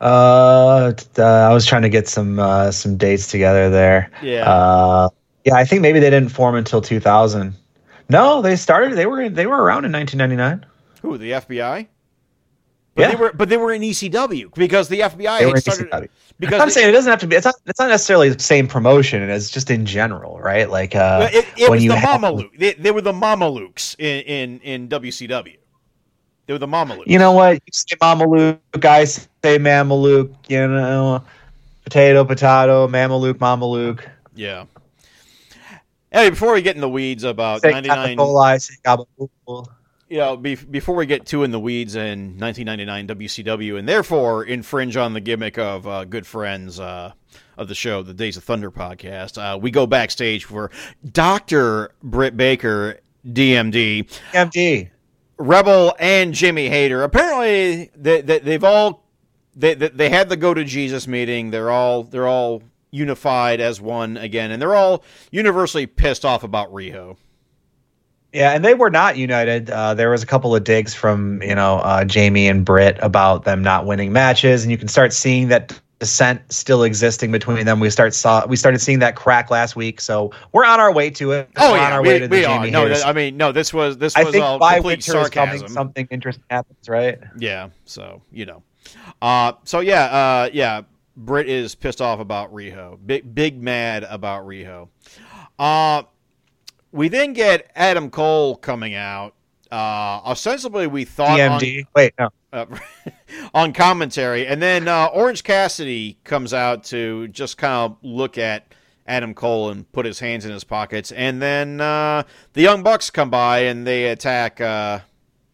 Speaker 3: Uh, uh, I was trying to get some uh, some dates together there.
Speaker 2: Yeah.
Speaker 3: Uh, yeah, I think maybe they didn't form until 2000. No, they started. They were they were around in 1999.
Speaker 2: Who the FBI? But
Speaker 3: Yeah.
Speaker 2: they were but they were in ECW because the FBI
Speaker 3: They
Speaker 2: started because
Speaker 3: I'm saying it doesn't have to be. It's not. It's not necessarily the same promotion. It's just in general, right? Like uh,
Speaker 2: it, it
Speaker 3: when
Speaker 2: was
Speaker 3: you
Speaker 2: the
Speaker 3: have-
Speaker 2: Mamaluke. They, they were the Mamalukes in, in, in WCW. They were the Mamalukes.
Speaker 3: You know what? You say Mamaluke, guys say Mamaluke. You know, potato, potato, Mamaluke, Mamaluke.
Speaker 2: Yeah. Hey, before we get in the weeds about
Speaker 3: Say
Speaker 2: 99,
Speaker 3: Capicola, say Gabagool.
Speaker 2: you know, be, before we get too in the weeds in 1999 WCW, and therefore infringe on the gimmick of uh, good friends uh, of the show, the Days of Thunder podcast, uh, we go backstage for Doctor Britt Baker, DMD,
Speaker 3: MD.
Speaker 2: Rebel and Jamie Hayter. Apparently, they, they, they've all they, they they had the go to Jesus meeting. They're all they're all unified as one again, and they're all universally pissed off about Riho.
Speaker 3: Yeah, and they were not united. Uh, there was a couple of digs from you know uh, Jamie and Britt about them not winning matches, and you can start seeing that dissent still existing between them. We start saw we started seeing that crack last week, so we're on our way to it.
Speaker 2: Oh
Speaker 3: we're
Speaker 2: yeah,
Speaker 3: on our
Speaker 2: we,
Speaker 3: way to the
Speaker 2: are.
Speaker 3: Jamie
Speaker 2: No, that- I mean, no. This was this
Speaker 3: I
Speaker 2: was
Speaker 3: think
Speaker 2: all
Speaker 3: by
Speaker 2: complete
Speaker 3: is coming,
Speaker 2: sarcasm.
Speaker 3: something interesting happens, right?
Speaker 2: Yeah, so you know, uh, so yeah, uh, yeah. Britt is pissed off about Riho. Big, big mad about Riho. Uh, we then get Adam Cole coming out. Uh, ostensibly, we thought on-
Speaker 3: DMD. Wait, no.
Speaker 2: Uh, on commentary, and then uh, Orange Cassidy comes out to just kind of look at Adam Cole and put his hands in his pockets, and then uh, the Young Bucks come by and they attack uh,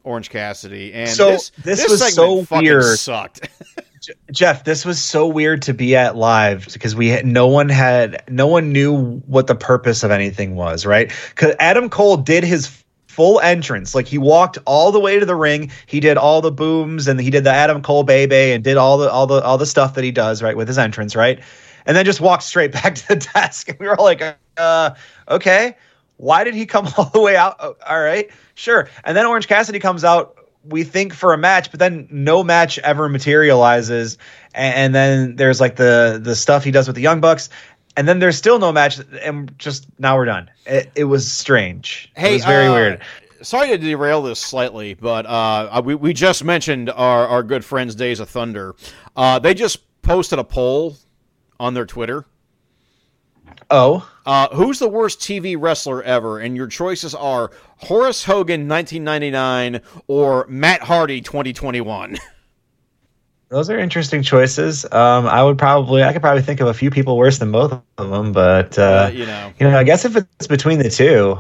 Speaker 2: Orange Cassidy. And
Speaker 3: So,
Speaker 2: this,
Speaker 3: this
Speaker 2: this
Speaker 3: was so weird.
Speaker 2: Sucked.
Speaker 3: Jeff, this was so weird to be at live because we had, no one had no one knew what the purpose of anything was, right? Because Adam Cole did his full entrance, like he walked all the way to the ring, he did all the booms and he did the Adam Cole baby and did all the all the all the stuff that he does, right, with his entrance, right, and then just walked straight back to the desk, and we were all like, uh, okay, why did he come all the way out? Oh, all right, sure, and then Orange Cassidy comes out we think for a match, but then no match ever materializes. And, and then there's like the the stuff he does with the Young Bucks, and then there's still no match, and just now we're done. It, it was strange.
Speaker 2: Hey,
Speaker 3: it was very
Speaker 2: uh,
Speaker 3: weird.
Speaker 2: Sorry to derail this slightly, but uh, we, we just mentioned our, our good friends Days of Thunder. Uh, they just posted a poll on their Twitter.
Speaker 3: Oh,
Speaker 2: Uh, who's the worst TV wrestler ever? And your choices are Horace Hogan 1999 or Matt Hardy 2021.
Speaker 3: those are interesting choices. Um, I would probably, I could probably think of a few people worse than both of them, but uh,
Speaker 2: Uh, you know,
Speaker 3: you know, I guess if it's between the two,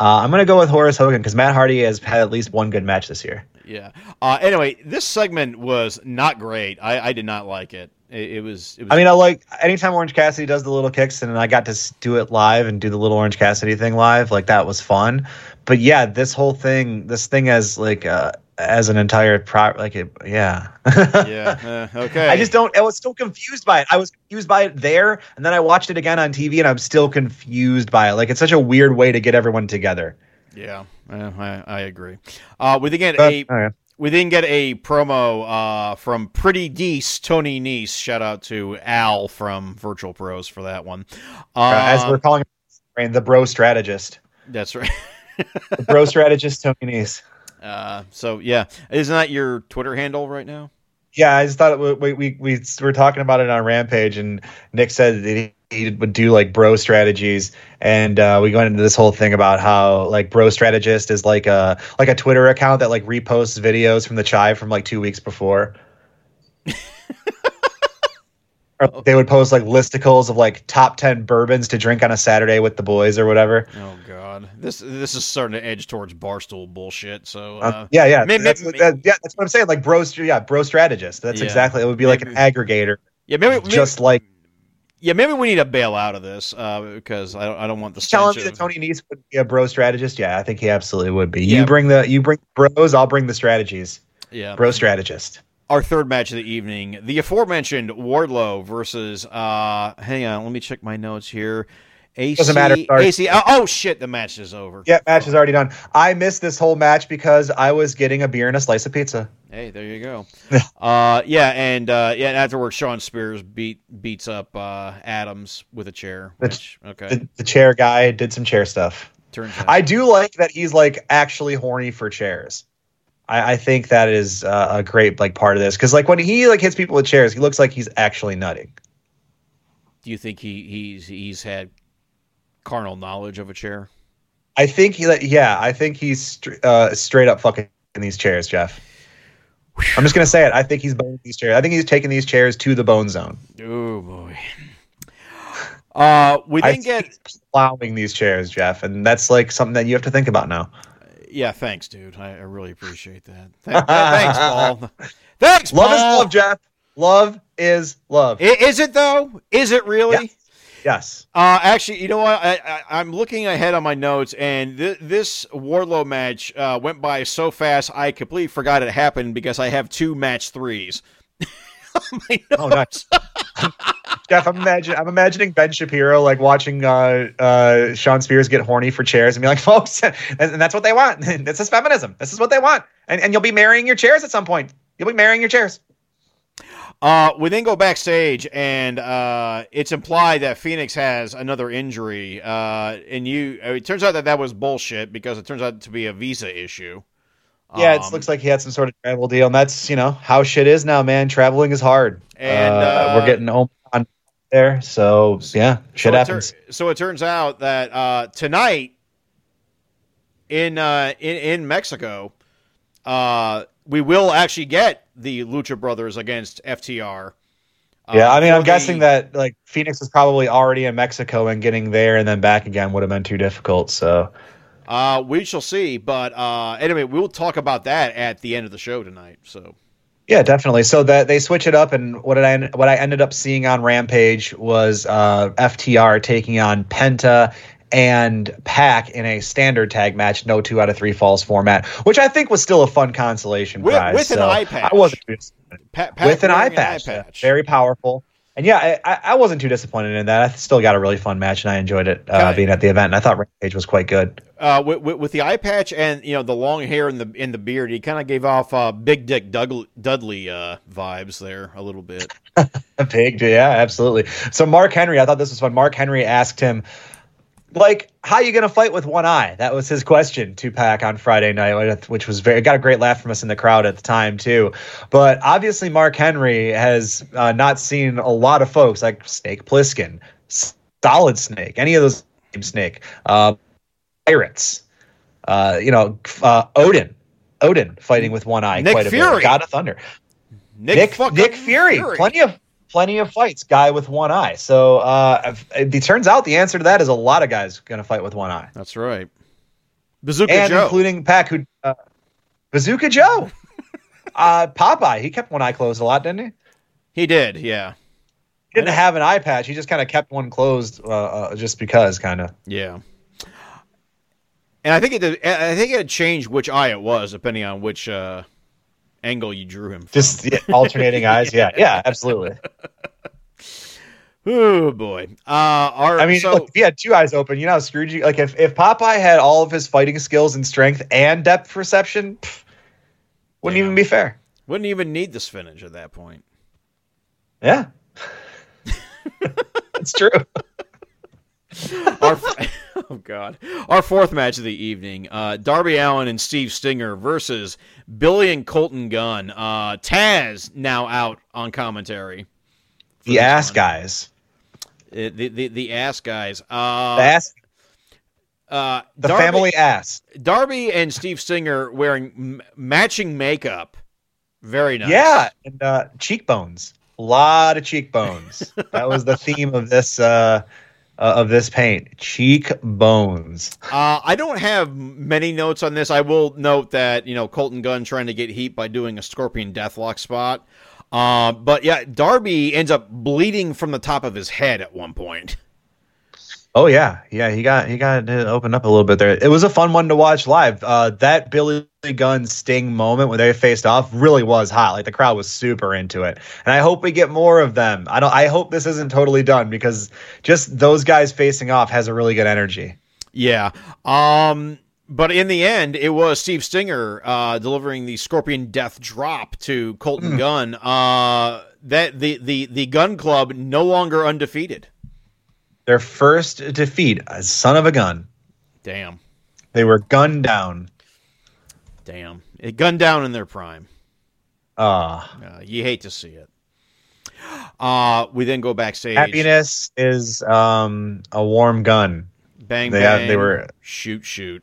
Speaker 3: uh, I'm gonna go with Horace Hogan because Matt Hardy has had at least one good match this year.
Speaker 2: yeah. Uh, anyway, this segment was not great. I, I did not like it. It, it was. It was.
Speaker 3: I mean, I like anytime Orange Cassidy does the little kicks, and I got to do it live and do the little Orange Cassidy thing live. Like that was fun. But yeah, this whole thing, this thing as like uh, as an entire pro, like it, yeah.
Speaker 2: yeah. Uh, okay.
Speaker 3: I just don't. I was still confused by it. I was confused by it there, and then I watched it again on TV, and I'm still confused by it. Like it's such a weird way to get everyone together.
Speaker 2: Yeah. Uh, I, I agree. Uh, we did get a.
Speaker 3: okay.
Speaker 2: We didn't get a promo uh, from Pretty Deece, Tony Nese. Shout out to Al from Virtual Pros for that one. Uh,
Speaker 3: as we're calling him, the bro strategist,
Speaker 2: that's right.
Speaker 3: the bro strategist Tony Nese.
Speaker 2: Uh, so yeah, isn't that your Twitter handle right now?
Speaker 3: Yeah, I just thought it, we, we we were talking about it on Rampage, and Nick said that he, he would do like bro strategies, and uh, we went into this whole thing about how like bro strategist is like a like a Twitter account that like reposts videos from the chive from like two weeks before. or they would post like listicles of like top ten bourbons to drink on a Saturday with the boys or whatever.
Speaker 2: Oh God, this this is starting to edge towards barstool bullshit. So uh,
Speaker 3: Uh, yeah, yeah,
Speaker 2: may-
Speaker 3: that's,
Speaker 2: may-
Speaker 3: that- yeah, that's what I'm saying. Like bro, yeah, bro strategist. That's
Speaker 2: Yeah.
Speaker 3: exactly. It would be like an aggregator,
Speaker 2: yeah, maybe, maybe
Speaker 3: just like
Speaker 2: yeah, maybe we need to bail out of this uh, because I don't I don't want the
Speaker 3: telling
Speaker 2: stench of-
Speaker 3: that Tony Nese would be a bro strategist? Yeah, I think he absolutely would be.
Speaker 2: Yeah.
Speaker 3: You bring the you bring bros, I'll bring the strategies.
Speaker 2: yeah
Speaker 3: Bro strategist.
Speaker 2: Our third match of the evening, the aforementioned Wardlow versus uh hang on, let me check my notes here. AC,
Speaker 3: Doesn't matter, sorry.
Speaker 2: AC oh, oh shit, the match is over.
Speaker 3: Yeah, match is already done. I missed this whole match because I was getting a beer and a slice of pizza.
Speaker 2: Hey, there you go. uh yeah, and uh yeah, and afterwards Shawn Spears beat beats up uh Adams with a chair. Which okay.
Speaker 3: The, the chair guy did some chair stuff.
Speaker 2: turns out
Speaker 3: I do like that he's like actually horny for chairs. I, I think that is uh, a great like part of this because like when he like hits people with chairs, he looks like he's actually nutting.
Speaker 2: do you think he he's he's had carnal knowledge of a chair?
Speaker 3: I think he like yeah, I think he's uh, straight up fucking in these chairs, Jeff. I'm just gonna say it. I think he's boning these chairs. I think he's taking these chairs to the bone zone.
Speaker 2: Oh boy. Uh we didn't get
Speaker 3: plowing these chairs, Jeff, and that's like something that you have to think about now.
Speaker 2: Yeah, thanks, dude. I, I really appreciate that. Th- thanks, Paul. Thanks,
Speaker 3: Love is love, Jeff. Love is love.
Speaker 2: I- Is it though? Is it really?
Speaker 3: Yes.
Speaker 2: Uh, actually, you know what? I, I, I'm looking ahead on my notes, and th- this Wardlow match uh, went by so fast I completely forgot it happened because I have two match threes.
Speaker 3: Oh, nice. Jeff, I'm imagine I'm imagining Ben Shapiro like watching uh, uh, Shawn Spears get horny for chairs and be like, folks, and, and that's what they want. this is feminism. This is what they want. And and you'll be marrying your chairs at some point. You'll be marrying your chairs.
Speaker 2: Uh, we then go backstage, and uh, it's implied that Fenix has another injury. Uh, and you, it turns out that that was bullshit because it turns out to be a visa issue.
Speaker 3: Yeah, it
Speaker 2: Um,
Speaker 3: looks like he had some sort of travel deal, and that's you know how shit is now, man. Traveling is hard,
Speaker 2: And,
Speaker 3: uh,
Speaker 2: uh,
Speaker 3: we're getting Omicron there. So yeah, shit
Speaker 2: so it tur-
Speaker 3: happens.
Speaker 2: so it turns out that uh, tonight in uh, in in Mexico, uh, we will actually get the Lucha Brothers against FTR. Uh,
Speaker 3: yeah, I mean, I'm
Speaker 2: the-
Speaker 3: guessing that like Fenix is probably already in Mexico, and getting there and then back again would have been too difficult. So
Speaker 2: Uh, we shall see, but uh, anyway, we'll talk about that at the end of the show tonight. So
Speaker 3: Yeah, definitely. So that they switch it up, and what did I what I ended up seeing on Rampage was uh, FTR taking on Penta and Pac in a standard tag match, no two out of three falls format, which I think was still a fun consolation
Speaker 2: With-
Speaker 3: prize.
Speaker 2: with an
Speaker 3: So
Speaker 2: eye patch.
Speaker 3: I wasn't too disappointed.
Speaker 2: Pat, Pat
Speaker 3: with an eye
Speaker 2: wearing
Speaker 3: patch, very powerful. And yeah, I, I, I wasn't too disappointed in that. I still got a really fun match, and I enjoyed it uh, being at the event. And I thought Rampage was quite good.
Speaker 2: uh, with, with, with the eye patch and you know the long hair and the in the beard, he kind of gave off uh, Big Dick Dougl- Dudley uh, vibes there a little bit.
Speaker 3: Big, yeah, absolutely. So Mark Henry, I thought this was fun. Mark Henry asked him, like, how you gonna fight with one eye? That was his question to Pac on Friday night, which was very got a great laugh from us in the crowd at the time too. But obviously, Mark Henry has uh, not seen a lot of folks like Snake Plissken Solid Snake, any of those Snake, uh, Pirates, uh, you know, uh, Odin, Odin fighting with one eye,
Speaker 2: Nick
Speaker 3: quite a
Speaker 2: Fury.
Speaker 3: bit. God of Thunder.
Speaker 2: Nick
Speaker 3: Nick Nick Fury.
Speaker 2: Fury.
Speaker 3: Plenty of plenty of fights. Guy with one eye. So uh, it turns out the answer to that is a lot of guys going to fight with one eye,
Speaker 2: That's right. Bazooka
Speaker 3: and
Speaker 2: Joe.
Speaker 3: including Pac, who uh, Bazooka Joe, uh, Popeye. He kept one eye closed a lot, didn't he?
Speaker 2: he did, yeah.
Speaker 3: He didn't have an eye patch. He just kind of kept one closed, uh, uh, just because, kind of.
Speaker 2: Yeah. And I think it did, I think it changed which eye it was depending on which uh, angle you drew him from.
Speaker 3: Just yeah, alternating eyes. Yeah, yeah, absolutely.
Speaker 2: oh boy. Uh our
Speaker 3: I mean,
Speaker 2: so
Speaker 3: look, if he had two eyes open, you know how screwed you. Like if if Popeye had all of his fighting skills and strength and depth perception, pff, wouldn't
Speaker 2: Damn.
Speaker 3: even be fair.
Speaker 2: wouldn't even need the spinach at that point.
Speaker 3: Yeah, it's true.
Speaker 2: Our oh god. Our fourth match of the evening, uh, Darby Allin and Steve Stinger versus Billy and Colton Gunn. Uh, Taz now out on commentary.
Speaker 3: The ass
Speaker 2: one.
Speaker 3: guys,
Speaker 2: Uh, the, the the ass guys. Uh,
Speaker 3: the ass,
Speaker 2: uh,
Speaker 3: the
Speaker 2: Darby-
Speaker 3: family ass.
Speaker 2: Darby and Steve Stinger wearing m- matching makeup. Very nice.
Speaker 3: Yeah, and uh, cheekbones. A lot of cheekbones. that was the theme of this uh, uh, of this paint. Cheekbones.
Speaker 2: Uh, I don't have many notes on this. I will note that you know Colton Gunn trying to get heat by doing a Scorpion Deathlock spot. Uh, but yeah, Darby ends up bleeding from the top of his head at one point.
Speaker 3: Oh yeah, yeah. He got he got to open up a little bit there. It was a fun one to watch live. Uh, that Billy Gunn Sting moment when they faced off really was hot. Like the crowd was super into it, and I hope we get more of them. I don't. I hope this isn't totally done because just those guys facing off has a really good energy.
Speaker 2: Yeah. Um, but in the end, it was Steve Stinger uh, delivering the Scorpion Death drop to Colton Gunn. Uh, that the, the the Gunn Club no longer undefeated.
Speaker 3: Their first defeat, a son of a gun.
Speaker 2: Damn.
Speaker 3: They were gunned down.
Speaker 2: Damn. It gunned down in their prime.
Speaker 3: Uh,
Speaker 2: Uh, you hate to see it. Uh, we then go backstage.
Speaker 3: happiness is um, a warm gun.
Speaker 2: Bang
Speaker 3: They-
Speaker 2: bang.
Speaker 3: they were-
Speaker 2: shoot shoot.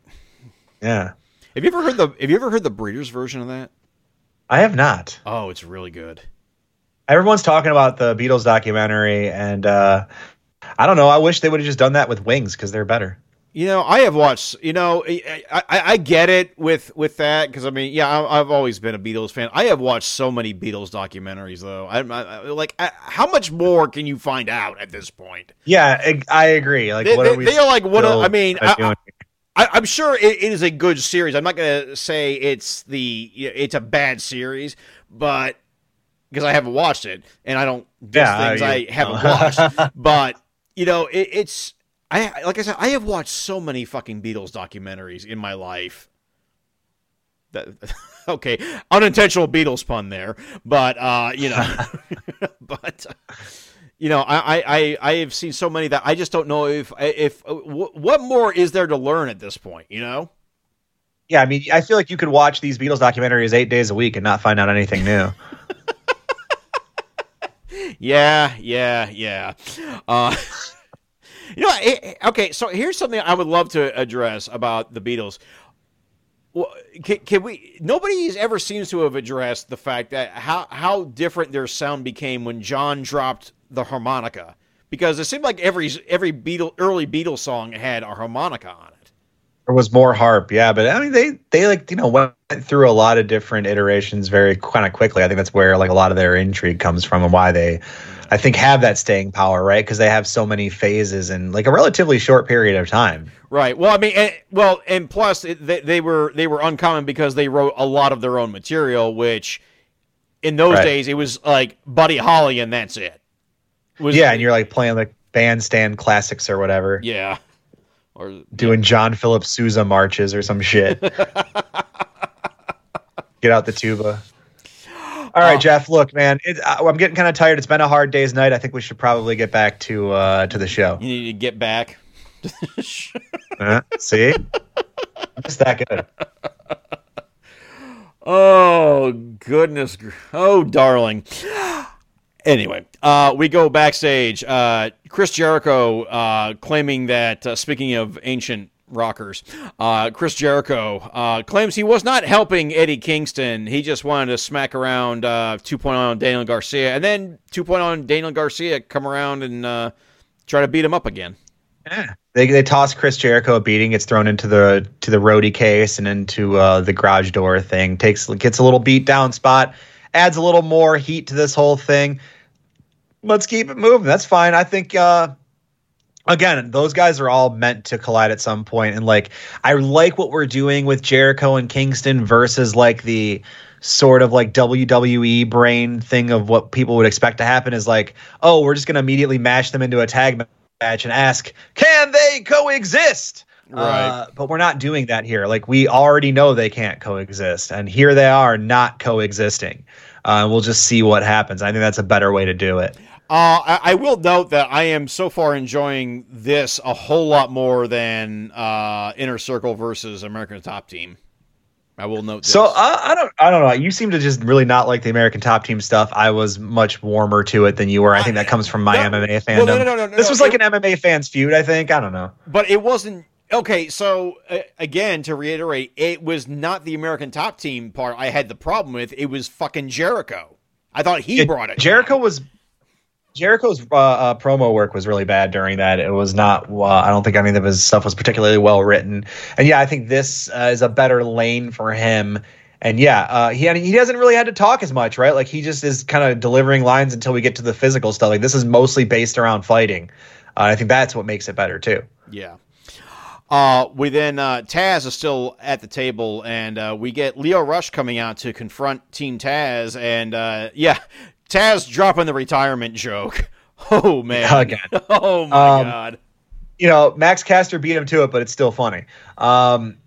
Speaker 3: Yeah,
Speaker 2: Have you ever heard the Have you ever heard the Breeders version of that?
Speaker 3: I have not.
Speaker 2: Oh, it's really good.
Speaker 3: Everyone's talking about the Beatles documentary, and uh, I don't know. I wish they would have just done that with Wings because they're better.
Speaker 2: You know, I have watched. You know, I I, I get it with with that because I mean, yeah, I, I've always been a Beatles fan. I have watched so many Beatles documentaries, though. I, I like I, how much more can you find out at this point?
Speaker 3: Yeah, I, agree. Like,
Speaker 2: They,
Speaker 3: what
Speaker 2: they,
Speaker 3: are we?
Speaker 2: they are like of. I mean, I, I'm sure it, it is a good series. I'm not going to say it's the it's a bad series, but because I haven't watched it and I don't
Speaker 3: Yeah,
Speaker 2: things I haven't watched. But you know, it, it's I like I said, I have watched so many fucking Beatles documentaries in my life. That okay, unintentional Beatles pun there, but uh, you know, but. you know, I, I, I, have seen so many that I just don't know if if what more is there to learn at this point. You know,
Speaker 3: yeah, I mean, I feel like you could watch these Beatles documentaries eight days a week and not find out anything new.
Speaker 2: Yeah, yeah, yeah. Uh, you know, eh, okay. So here's something I would love to address about the Beatles. Can, can we? Nobody ever seems to have addressed the fact that how how different their sound became when John dropped the harmonica, because it seemed like every every Beatle early Beatles song had a harmonica on it.
Speaker 3: There was more harp, yeah, but I mean, they they like you know went through a lot of different iterations very kind of quickly. I think that's where like a lot of their intrigue comes from and why they, I think, have that staying power, right? Because they have so many phases in like a relatively short period of time.
Speaker 2: Right. Well, I mean, and, well, and plus it, they, they were they were uncommon because they wrote a lot of their own material, which in those
Speaker 3: Right.
Speaker 2: days it was like Buddy Holly and that's it. Was,
Speaker 3: Yeah, and you're like playing like bandstand classics or whatever,
Speaker 2: yeah, or
Speaker 3: doing John Philip Sousa marches or some shit. Get out the tuba. All right,
Speaker 2: Oh.
Speaker 3: Jeff. Look, man, it, I'm getting kind of tired. It's been a hard day's night. I think we should probably get back to uh, to the show.
Speaker 2: you need to get back.
Speaker 3: Uh, see, it's that good.
Speaker 2: Oh goodness! Oh darling. Anyway, uh, we go backstage. Uh, Chris Jericho uh, claiming that uh, speaking of ancient rockers. Uh, Chris Jericho uh, claims he was not helping Eddie Kingston. He just wanted to smack around uh, 2.0 on Daniel Garcia, and then 2.0 on Daniel Garcia come around and uh, try to beat him up again.
Speaker 3: Yeah. They, they toss Chris Jericho a beating. It's thrown into the to the roadie case and into uh, the garage door thing. Takes gets a little beat down spot. Adds a little more heat to this whole thing. Let's keep it moving. That's fine. I think. Uh, again, those guys are all meant to collide at some point. And like, I like what we're doing with Jericho and Kingston versus like the sort of like WWE brain thing of what people would expect to happen is like, oh, we're just going to immediately mash them into a tag match and ask, can they coexist?
Speaker 2: Right.
Speaker 3: Uh, but we're not doing that here. Like we already know they can't coexist, and here they are not coexisting. Uh, we'll just see what happens. I think that's a better way to do it.
Speaker 2: Uh, I, I will note that I am so far enjoying this a whole lot more than uh, Inner Circle versus American Top Team. I will note. This.
Speaker 3: So uh, I don't, I don't know. You seem to just really not like the American Top Team stuff. I was much warmer to it than you were. I think that comes from my
Speaker 2: no,
Speaker 3: MMA
Speaker 2: well,
Speaker 3: fandom.
Speaker 2: no, no, no, no,
Speaker 3: this was
Speaker 2: no,
Speaker 3: like
Speaker 2: it-
Speaker 3: an MMA fans feud. I think. I don't know.
Speaker 2: but it wasn't okay. So uh, again, to reiterate, it was not the American Top Team part I had the problem with. It was fucking Jericho. I thought he
Speaker 3: It-
Speaker 2: brought it.
Speaker 3: Jericho was Jericho's uh, uh, promo work was really bad during that. It was not. Uh, I don't think any of his stuff was particularly well written. And yeah, I think this uh, is a better lane for him. And yeah, uh, he he hasn't really had to talk as much, right? Like he just is kind of delivering lines until we get to the physical stuff. Like this is mostly based around fighting. Uh, I think that's what makes it better too.
Speaker 2: Yeah. Uh, we then uh, Taz is still at the table, and uh, we get Lio Rush coming out to confront Team Taz, and yeah, Taz dropping the retirement joke. Oh man!
Speaker 3: Again.
Speaker 2: Oh my
Speaker 3: Um,
Speaker 2: god!
Speaker 3: you know, Max Caster beat him to it, but it's still funny. Um,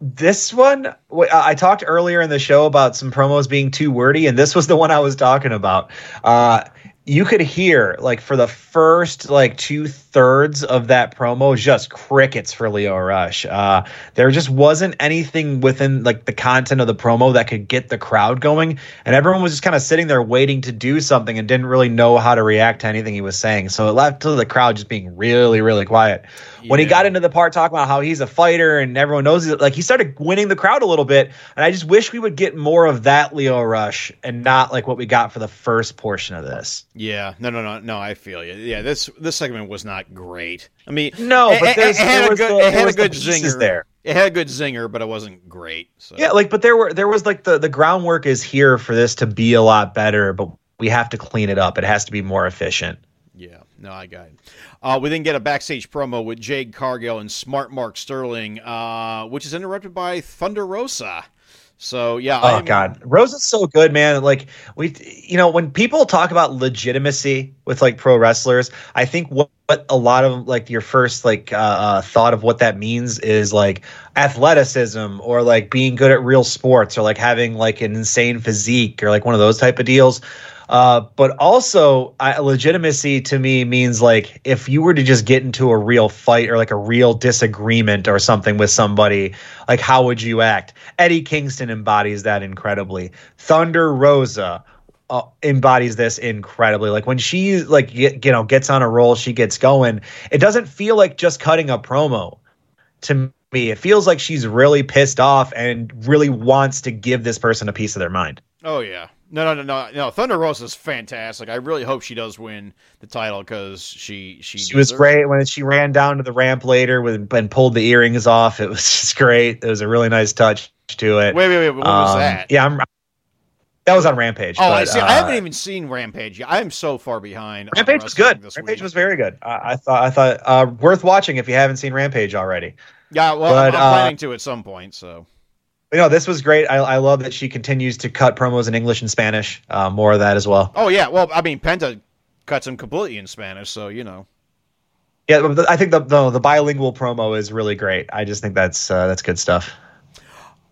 Speaker 3: this one, I talked earlier in the show about some promos being too wordy, and this was the one I was talking about. Uh, you could hear, like, for the first, like, two thirds of that promo, just crickets for Lio Rush. Uh, there just wasn't anything within, like, the content of the promo that could get the crowd going, and everyone was just kind of sitting there waiting to do something and didn't really know how to react to anything he was saying. So it left to the crowd just being really, really quiet. When he got into the part talking about how he's a fighter and everyone knows he's like he started winning the crowd a little bit, and I just wish we would get more of that Lio Rush and not like what we got for the first portion of this.
Speaker 2: Yeah, no, no, no, no. I feel you. Yeah, this this segment was not great. I mean,
Speaker 3: No, but
Speaker 2: it-
Speaker 3: there's-
Speaker 2: it had
Speaker 3: there
Speaker 2: a good,
Speaker 3: the-
Speaker 2: it had a good zinger
Speaker 3: there.
Speaker 2: It had a good zinger, but it wasn't great. So
Speaker 3: Yeah, like but there were there was like the the groundwork is here for this to be a lot better, but we have to clean it up. It has to be more efficient.
Speaker 2: Yeah, no, I got it. Uh, we then get a backstage promo with Jade Cargill and Smart Mark Sterling, uh, which is interrupted by Thunder Rosa. So yeah,
Speaker 3: Oh
Speaker 2: I'm-
Speaker 3: God, Rose is so good, man. Like we, you know, when people talk about legitimacy with like pro wrestlers, I think what, what a lot of like your first like uh, uh, thought of what that means is like athleticism or like being good at real sports or like having like an insane physique or like one of those type of deals. Uh, but also, I, legitimacy to me means like if you were to just get into a real fight or like a real disagreement or something with somebody, like how would you act? Eddie Kingston embodies that incredibly. Thunder Rosa uh, embodies this incredibly. Like when she like get, you know gets on a roll, she gets going. It doesn't feel like just cutting a promo to me. It feels like she's really pissed off and really wants to give this person a piece of their mind.
Speaker 2: Oh yeah. No, no, no, no, no. Thunder Rosa is fantastic. I really hope she does win the title because she she
Speaker 3: She was great when she ran down to the ramp later with and pulled the earrings off. It was just great. It was a really nice touch to it.
Speaker 2: Wait, wait, wait. What was
Speaker 3: Um,
Speaker 2: that?
Speaker 3: Yeah, I'm, that was on Rampage.
Speaker 2: Oh, I
Speaker 3: but,
Speaker 2: see.
Speaker 3: uh,
Speaker 2: I haven't even seen Rampage yet. I'm so far behind.
Speaker 3: Rampage was good. Rampage
Speaker 2: week.
Speaker 3: was very good. I, I thought. I thought uh, worth watching if you haven't seen Rampage already.
Speaker 2: Yeah, well,
Speaker 3: but,
Speaker 2: I'm
Speaker 3: uh,
Speaker 2: planning to at some point. So
Speaker 3: You know, this was great. I, I love that she continues to cut promos in English and Spanish. Uh, more of that as well.
Speaker 2: Oh yeah, well, I mean, Penta cuts him completely in Spanish, so you know.
Speaker 3: Yeah, but I think the, the the bilingual promo is really great. I just think that's uh, that's good stuff.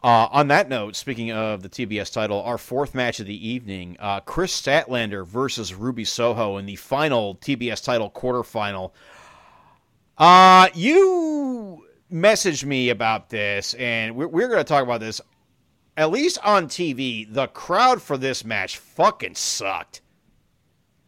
Speaker 2: Uh, on that note, speaking of the TBS title, our fourth match of the evening, uh, Kris Statlander versus Ruby Soho in the final TBS title quarterfinal. Uh, you messaged me about this, and we're, we're going to talk about this. At least on TV, the crowd for this match fucking sucked.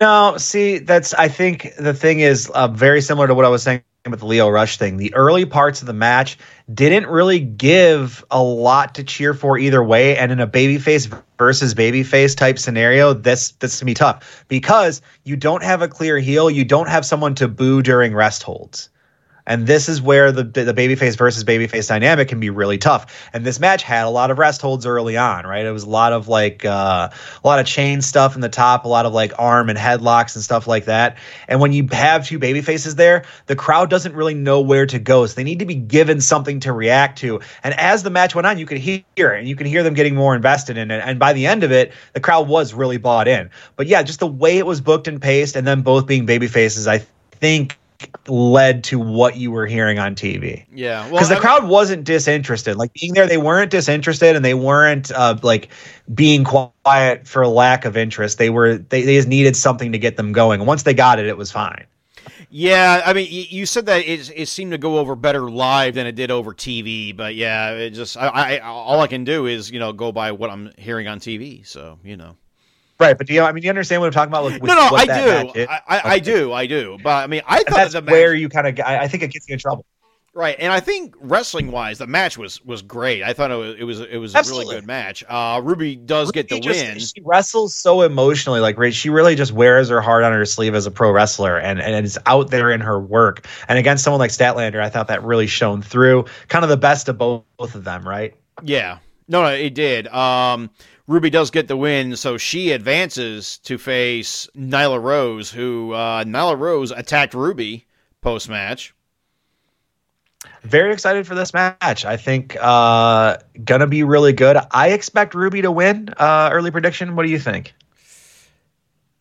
Speaker 3: No, see, that's I think the thing is uh, very similar to what I was saying with the Lio Rush thing. The early parts of the match didn't really give a lot to cheer for either way. And in a babyface versus babyface type scenario, this this to be tough because you don't have a clear heel. You don't have someone to boo during rest holds. And this is where the the babyface versus babyface dynamic can be really tough. And this match had a lot of rest holds early on, right? It was a lot of like uh, a lot of chain stuff in the top, a lot of like arm and headlocks and stuff like that. And when you have two babyfaces there, the crowd doesn't really know where to go. So they need to be given something to react to. And as the match went on, you could hear and you can hear them getting more invested in it. And by the end of it, the crowd was really bought in. But yeah, just the way it was booked and paced, and then both being babyfaces, I think led to what you were hearing on TV.
Speaker 2: Yeah, well,
Speaker 3: Because the
Speaker 2: I mean-
Speaker 3: crowd wasn't disinterested. Like being there, they weren't disinterested, and they weren't uh, like being quiet for lack of interest. They were they, they just needed something to get them going. Once they got it, it was fine.
Speaker 2: Yeah, I mean, you said that it, it seemed to go over better live than it did over TV, but yeah, it just I, I all I can do is you know go by what I'm hearing on TV. So you know,
Speaker 3: Right, but do you? I mean, do you understand what I'm talking about? With, with
Speaker 2: no, no,
Speaker 3: what
Speaker 2: I
Speaker 3: that
Speaker 2: do. I, I, I do, I do, but I mean, I thought
Speaker 3: that's
Speaker 2: the match,
Speaker 3: where you kind of. I, I think it gets you in trouble.
Speaker 2: right, and I think wrestling wise, the match was was great. I thought it was it was, it was a really good match. Uh, Ruby does get the
Speaker 3: just-
Speaker 2: win.
Speaker 3: She wrestles so emotionally, like right, she really just wears her heart on her sleeve as a pro wrestler, and and it's out there in her work. And against someone like Statlander, I thought that really shone through. Kind of the best of both, both of them, right?
Speaker 2: Yeah. No, no, it did. Um, Ruby does get the win, so she advances to face Nyla Rose, who uh, Nyla Rose attacked Ruby post match.
Speaker 3: Very excited for this match. I think uh gonna be really good. I expect Ruby to win. Uh early prediction. What do you think?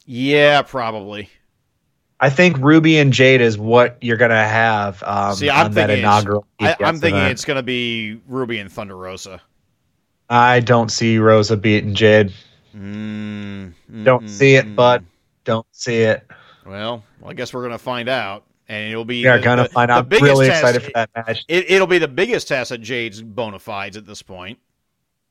Speaker 2: Yeah, probably.
Speaker 3: I think Ruby and Jade is what you're gonna have um,
Speaker 2: See, I'm
Speaker 3: on that
Speaker 2: thinking,
Speaker 3: inaugural.
Speaker 2: I, I'm thinking
Speaker 3: event.
Speaker 2: it's going to be Ruby and Thunder Rosa.
Speaker 3: I don't see Rosa beating Jade.
Speaker 2: Mm,
Speaker 3: Don't
Speaker 2: mm,
Speaker 3: see it, bud. Don't see it.
Speaker 2: Well, I guess we're going to find out, and it'll be
Speaker 3: We are gonna find
Speaker 2: the
Speaker 3: out.
Speaker 2: biggest
Speaker 3: Really
Speaker 2: test-
Speaker 3: excited for that match.
Speaker 2: It, it'll be the biggest test of Jade's bona fides at this point.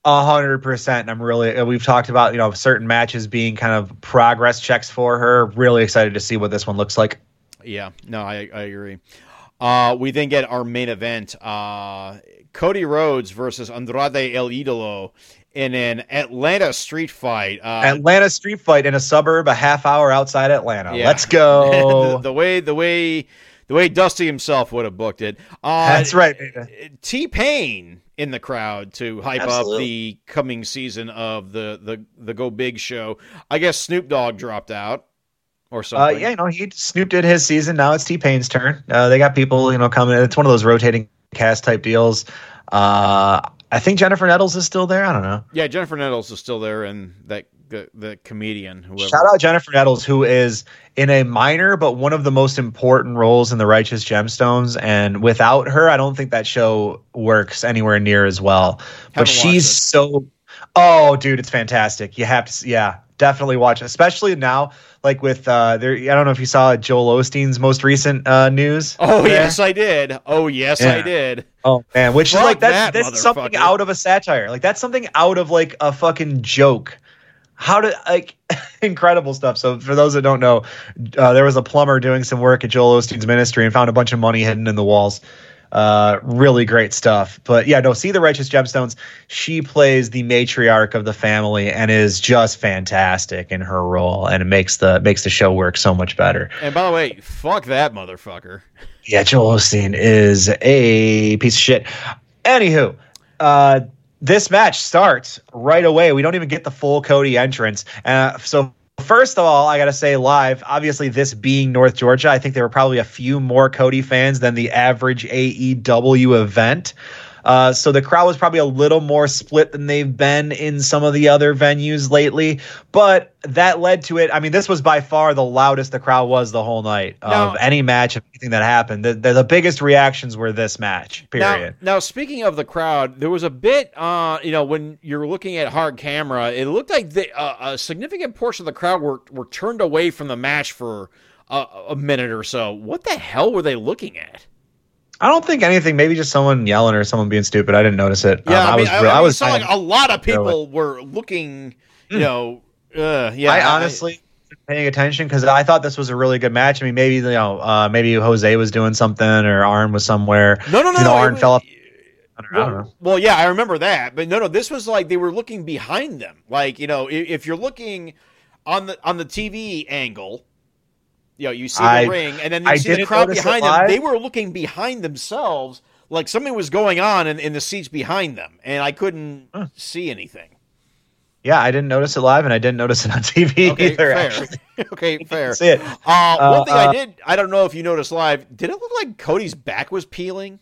Speaker 3: A hundred percent. And I'm really. uh, We've talked about you know certain matches being kind of progress checks for her. Really excited to see what this one looks like.
Speaker 2: Yeah, no, I, I agree. Uh, we then get our main event: uh, Cody Rhodes versus Andrade El Idolo in an Atlanta street fight. Uh,
Speaker 3: Atlanta street fight in a suburb, a half hour outside Atlanta.
Speaker 2: Yeah.
Speaker 3: Let's go.
Speaker 2: the, the way the way the way Dusty himself would have booked it. Uh,
Speaker 3: That's right.
Speaker 2: T Pain in the crowd to hype up the coming season of the the the Go Big show. I guess Snoop Dogg dropped out or
Speaker 3: Uh,
Speaker 2: something.
Speaker 3: yeah, you know, he Snoop did his season. Now it's T Pain's turn. Uh, they got people, you know, coming. It's one of those rotating cast type deals. Uh, I think Jennifer Nettles is still there. I don't know.
Speaker 2: Yeah, Jennifer Nettles is still there, and that the, the comedian whoever.
Speaker 3: Shout out Jennifer Nettles, who is in a minor but one of the most important roles in the Righteous Gemstones. And without her, I don't think that show works anywhere near as well. But
Speaker 2: Haven't watched
Speaker 3: she's so. Oh, dude, it's fantastic. You have to, yeah, definitely watch, especially now. Like with, uh, there, I don't know if you saw Joel Osteen's most recent uh, news.
Speaker 2: Oh
Speaker 3: there.
Speaker 2: yes, I did. Oh yes, I did.
Speaker 3: Oh man, which
Speaker 2: Fuck
Speaker 3: is like
Speaker 2: that,
Speaker 3: that's, that's something out of a satire. Like that's something out of like a fucking joke. How to like incredible stuff. So for those that don't know, uh, there was a plumber doing some work at Joel Osteen's ministry and found a bunch of money hidden in the walls. Uh, really great stuff. But yeah, no, see the righteous gemstones. She plays the matriarch of the family and is just fantastic in her role, and it makes the makes the show work so much better.
Speaker 2: And by the way, fuck that motherfucker.
Speaker 3: Yeah, Joel Osteen is a piece of shit. Anywho, uh, this match starts right away. We don't even get the full Cody entrance. Uh, so, first of all, I got to say, live, obviously, this being North Georgia, I think there were probably a few more Cody fans than the average AEW event. Uh, so the crowd was probably a little more split than they've been in some of the other venues lately, but that led to it. I mean, this was by far the loudest the crowd was the whole night of any match, of anything that happened. The, the, the biggest reactions were this match. Period.
Speaker 2: Now, now, speaking of the crowd, there was a bit, uh, you know, when you're looking at hard camera, it looked like the, uh, a significant portion of the crowd were, were turned away from the match for a, a minute or so. What the hell were they looking at?
Speaker 3: I don't think anything. Maybe just someone yelling or someone being stupid. I didn't notice it.
Speaker 2: Yeah,
Speaker 3: Um,
Speaker 2: I, mean,
Speaker 3: was.
Speaker 2: I, I,
Speaker 3: I was.
Speaker 2: saw like a lot of people were looking, you know, uh, yeah.
Speaker 3: I honestly, wasn't paying attention because I thought this was a really good match. I mean, maybe you know, uh, maybe Jose was doing something or Arn was somewhere.
Speaker 2: No, no, no.
Speaker 3: You know,
Speaker 2: no,
Speaker 3: Arn
Speaker 2: it-
Speaker 3: fell off. I don't,
Speaker 2: Well,
Speaker 3: know.
Speaker 2: well, yeah, I remember that, but no, no, this was like they were looking behind them. Like you know, if, if you're looking on the on the TV angle, you know, you see the
Speaker 3: I-
Speaker 2: ring, and then you
Speaker 3: I
Speaker 2: see the crowd behind them.
Speaker 3: live.
Speaker 2: They were looking behind themselves, like something was going on in, in the seats behind them, and I couldn't
Speaker 3: Huh.
Speaker 2: see anything.
Speaker 3: Yeah, I didn't notice it live, and I didn't notice it on TV
Speaker 2: Okay,
Speaker 3: either.
Speaker 2: fair.
Speaker 3: Actually,
Speaker 2: okay, fair.
Speaker 3: see it.
Speaker 2: Uh, one thing I
Speaker 3: uh,
Speaker 2: did, I don't know if you noticed live. Did it look like Cody's back was peeling?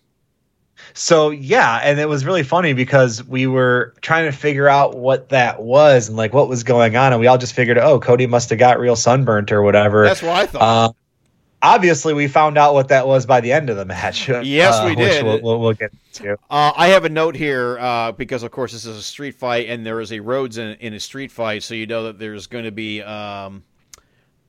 Speaker 3: So yeah, and it was really funny because we were trying to figure out what that was and like what was going on, and we all just figured, oh, Cody must have got real sunburnt or whatever.
Speaker 2: That's what I thought.
Speaker 3: Uh, obviously, we found out what that was by the end of the match.
Speaker 2: Yes,
Speaker 3: uh,
Speaker 2: we did.
Speaker 3: We'll, we'll, we'll get to.
Speaker 2: Uh, I have a note here uh, because, of course, this is a street fight, and there is a Rhodes in, in a street fight, so you know that there's going to be um,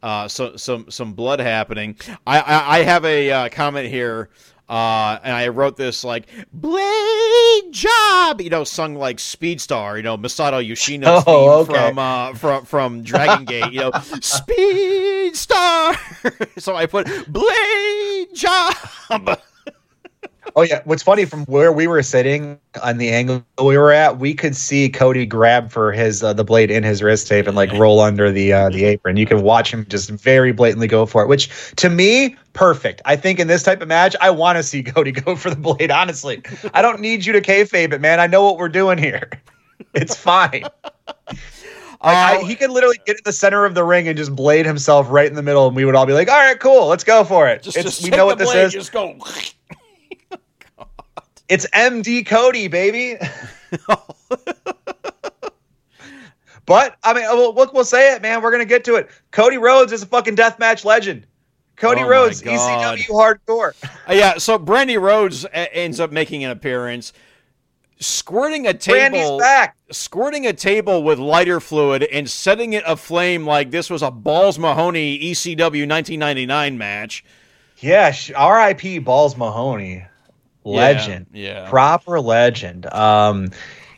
Speaker 2: uh, so, some some blood happening. I I, I have a uh, comment here, uh, and I wrote this like "Blade Job," you know, sung like Speed Star, you know, Masato Yoshino's
Speaker 3: Oh,
Speaker 2: theme
Speaker 3: okay.
Speaker 2: from uh, from from Dragon Gate, you know, Speed Star. so I put Blade Job.
Speaker 3: Oh yeah, what's funny from where we were sitting on the angle we were at, we could see Cody grab for his uh, the blade in his wrist tape and like roll under the uh, the apron. You can watch him just very blatantly go for it, which to me perfect. I think in this type of match, I want to see Cody go for the blade. Honestly, I don't need you to kayfabe it, man. I know what we're doing here. It's fine. Like, I, he could literally get in the center of the ring and just blade himself right in the middle, and we would all be like, "All right, cool, let's go for it."
Speaker 2: just, just
Speaker 3: we know what this
Speaker 2: blade,
Speaker 3: is.
Speaker 2: Just go.
Speaker 3: It's MD Cody, baby. but I mean, we'll, we'll, we'll say it, man. We're gonna get to it. Cody Rhodes is a fucking deathmatch legend. Cody
Speaker 2: Oh
Speaker 3: Rhodes, ECW hardcore.
Speaker 2: Uh, yeah, so Brandi Rhodes a- ends up making an appearance, squirting a table, squirting a table with lighter fluid and setting it aflame like this was a Balls Mahoney ECW 1999 match.
Speaker 3: Yeah, sh- R.I.P. Balls Mahoney, legend,
Speaker 2: Yeah.
Speaker 3: proper legend. Um,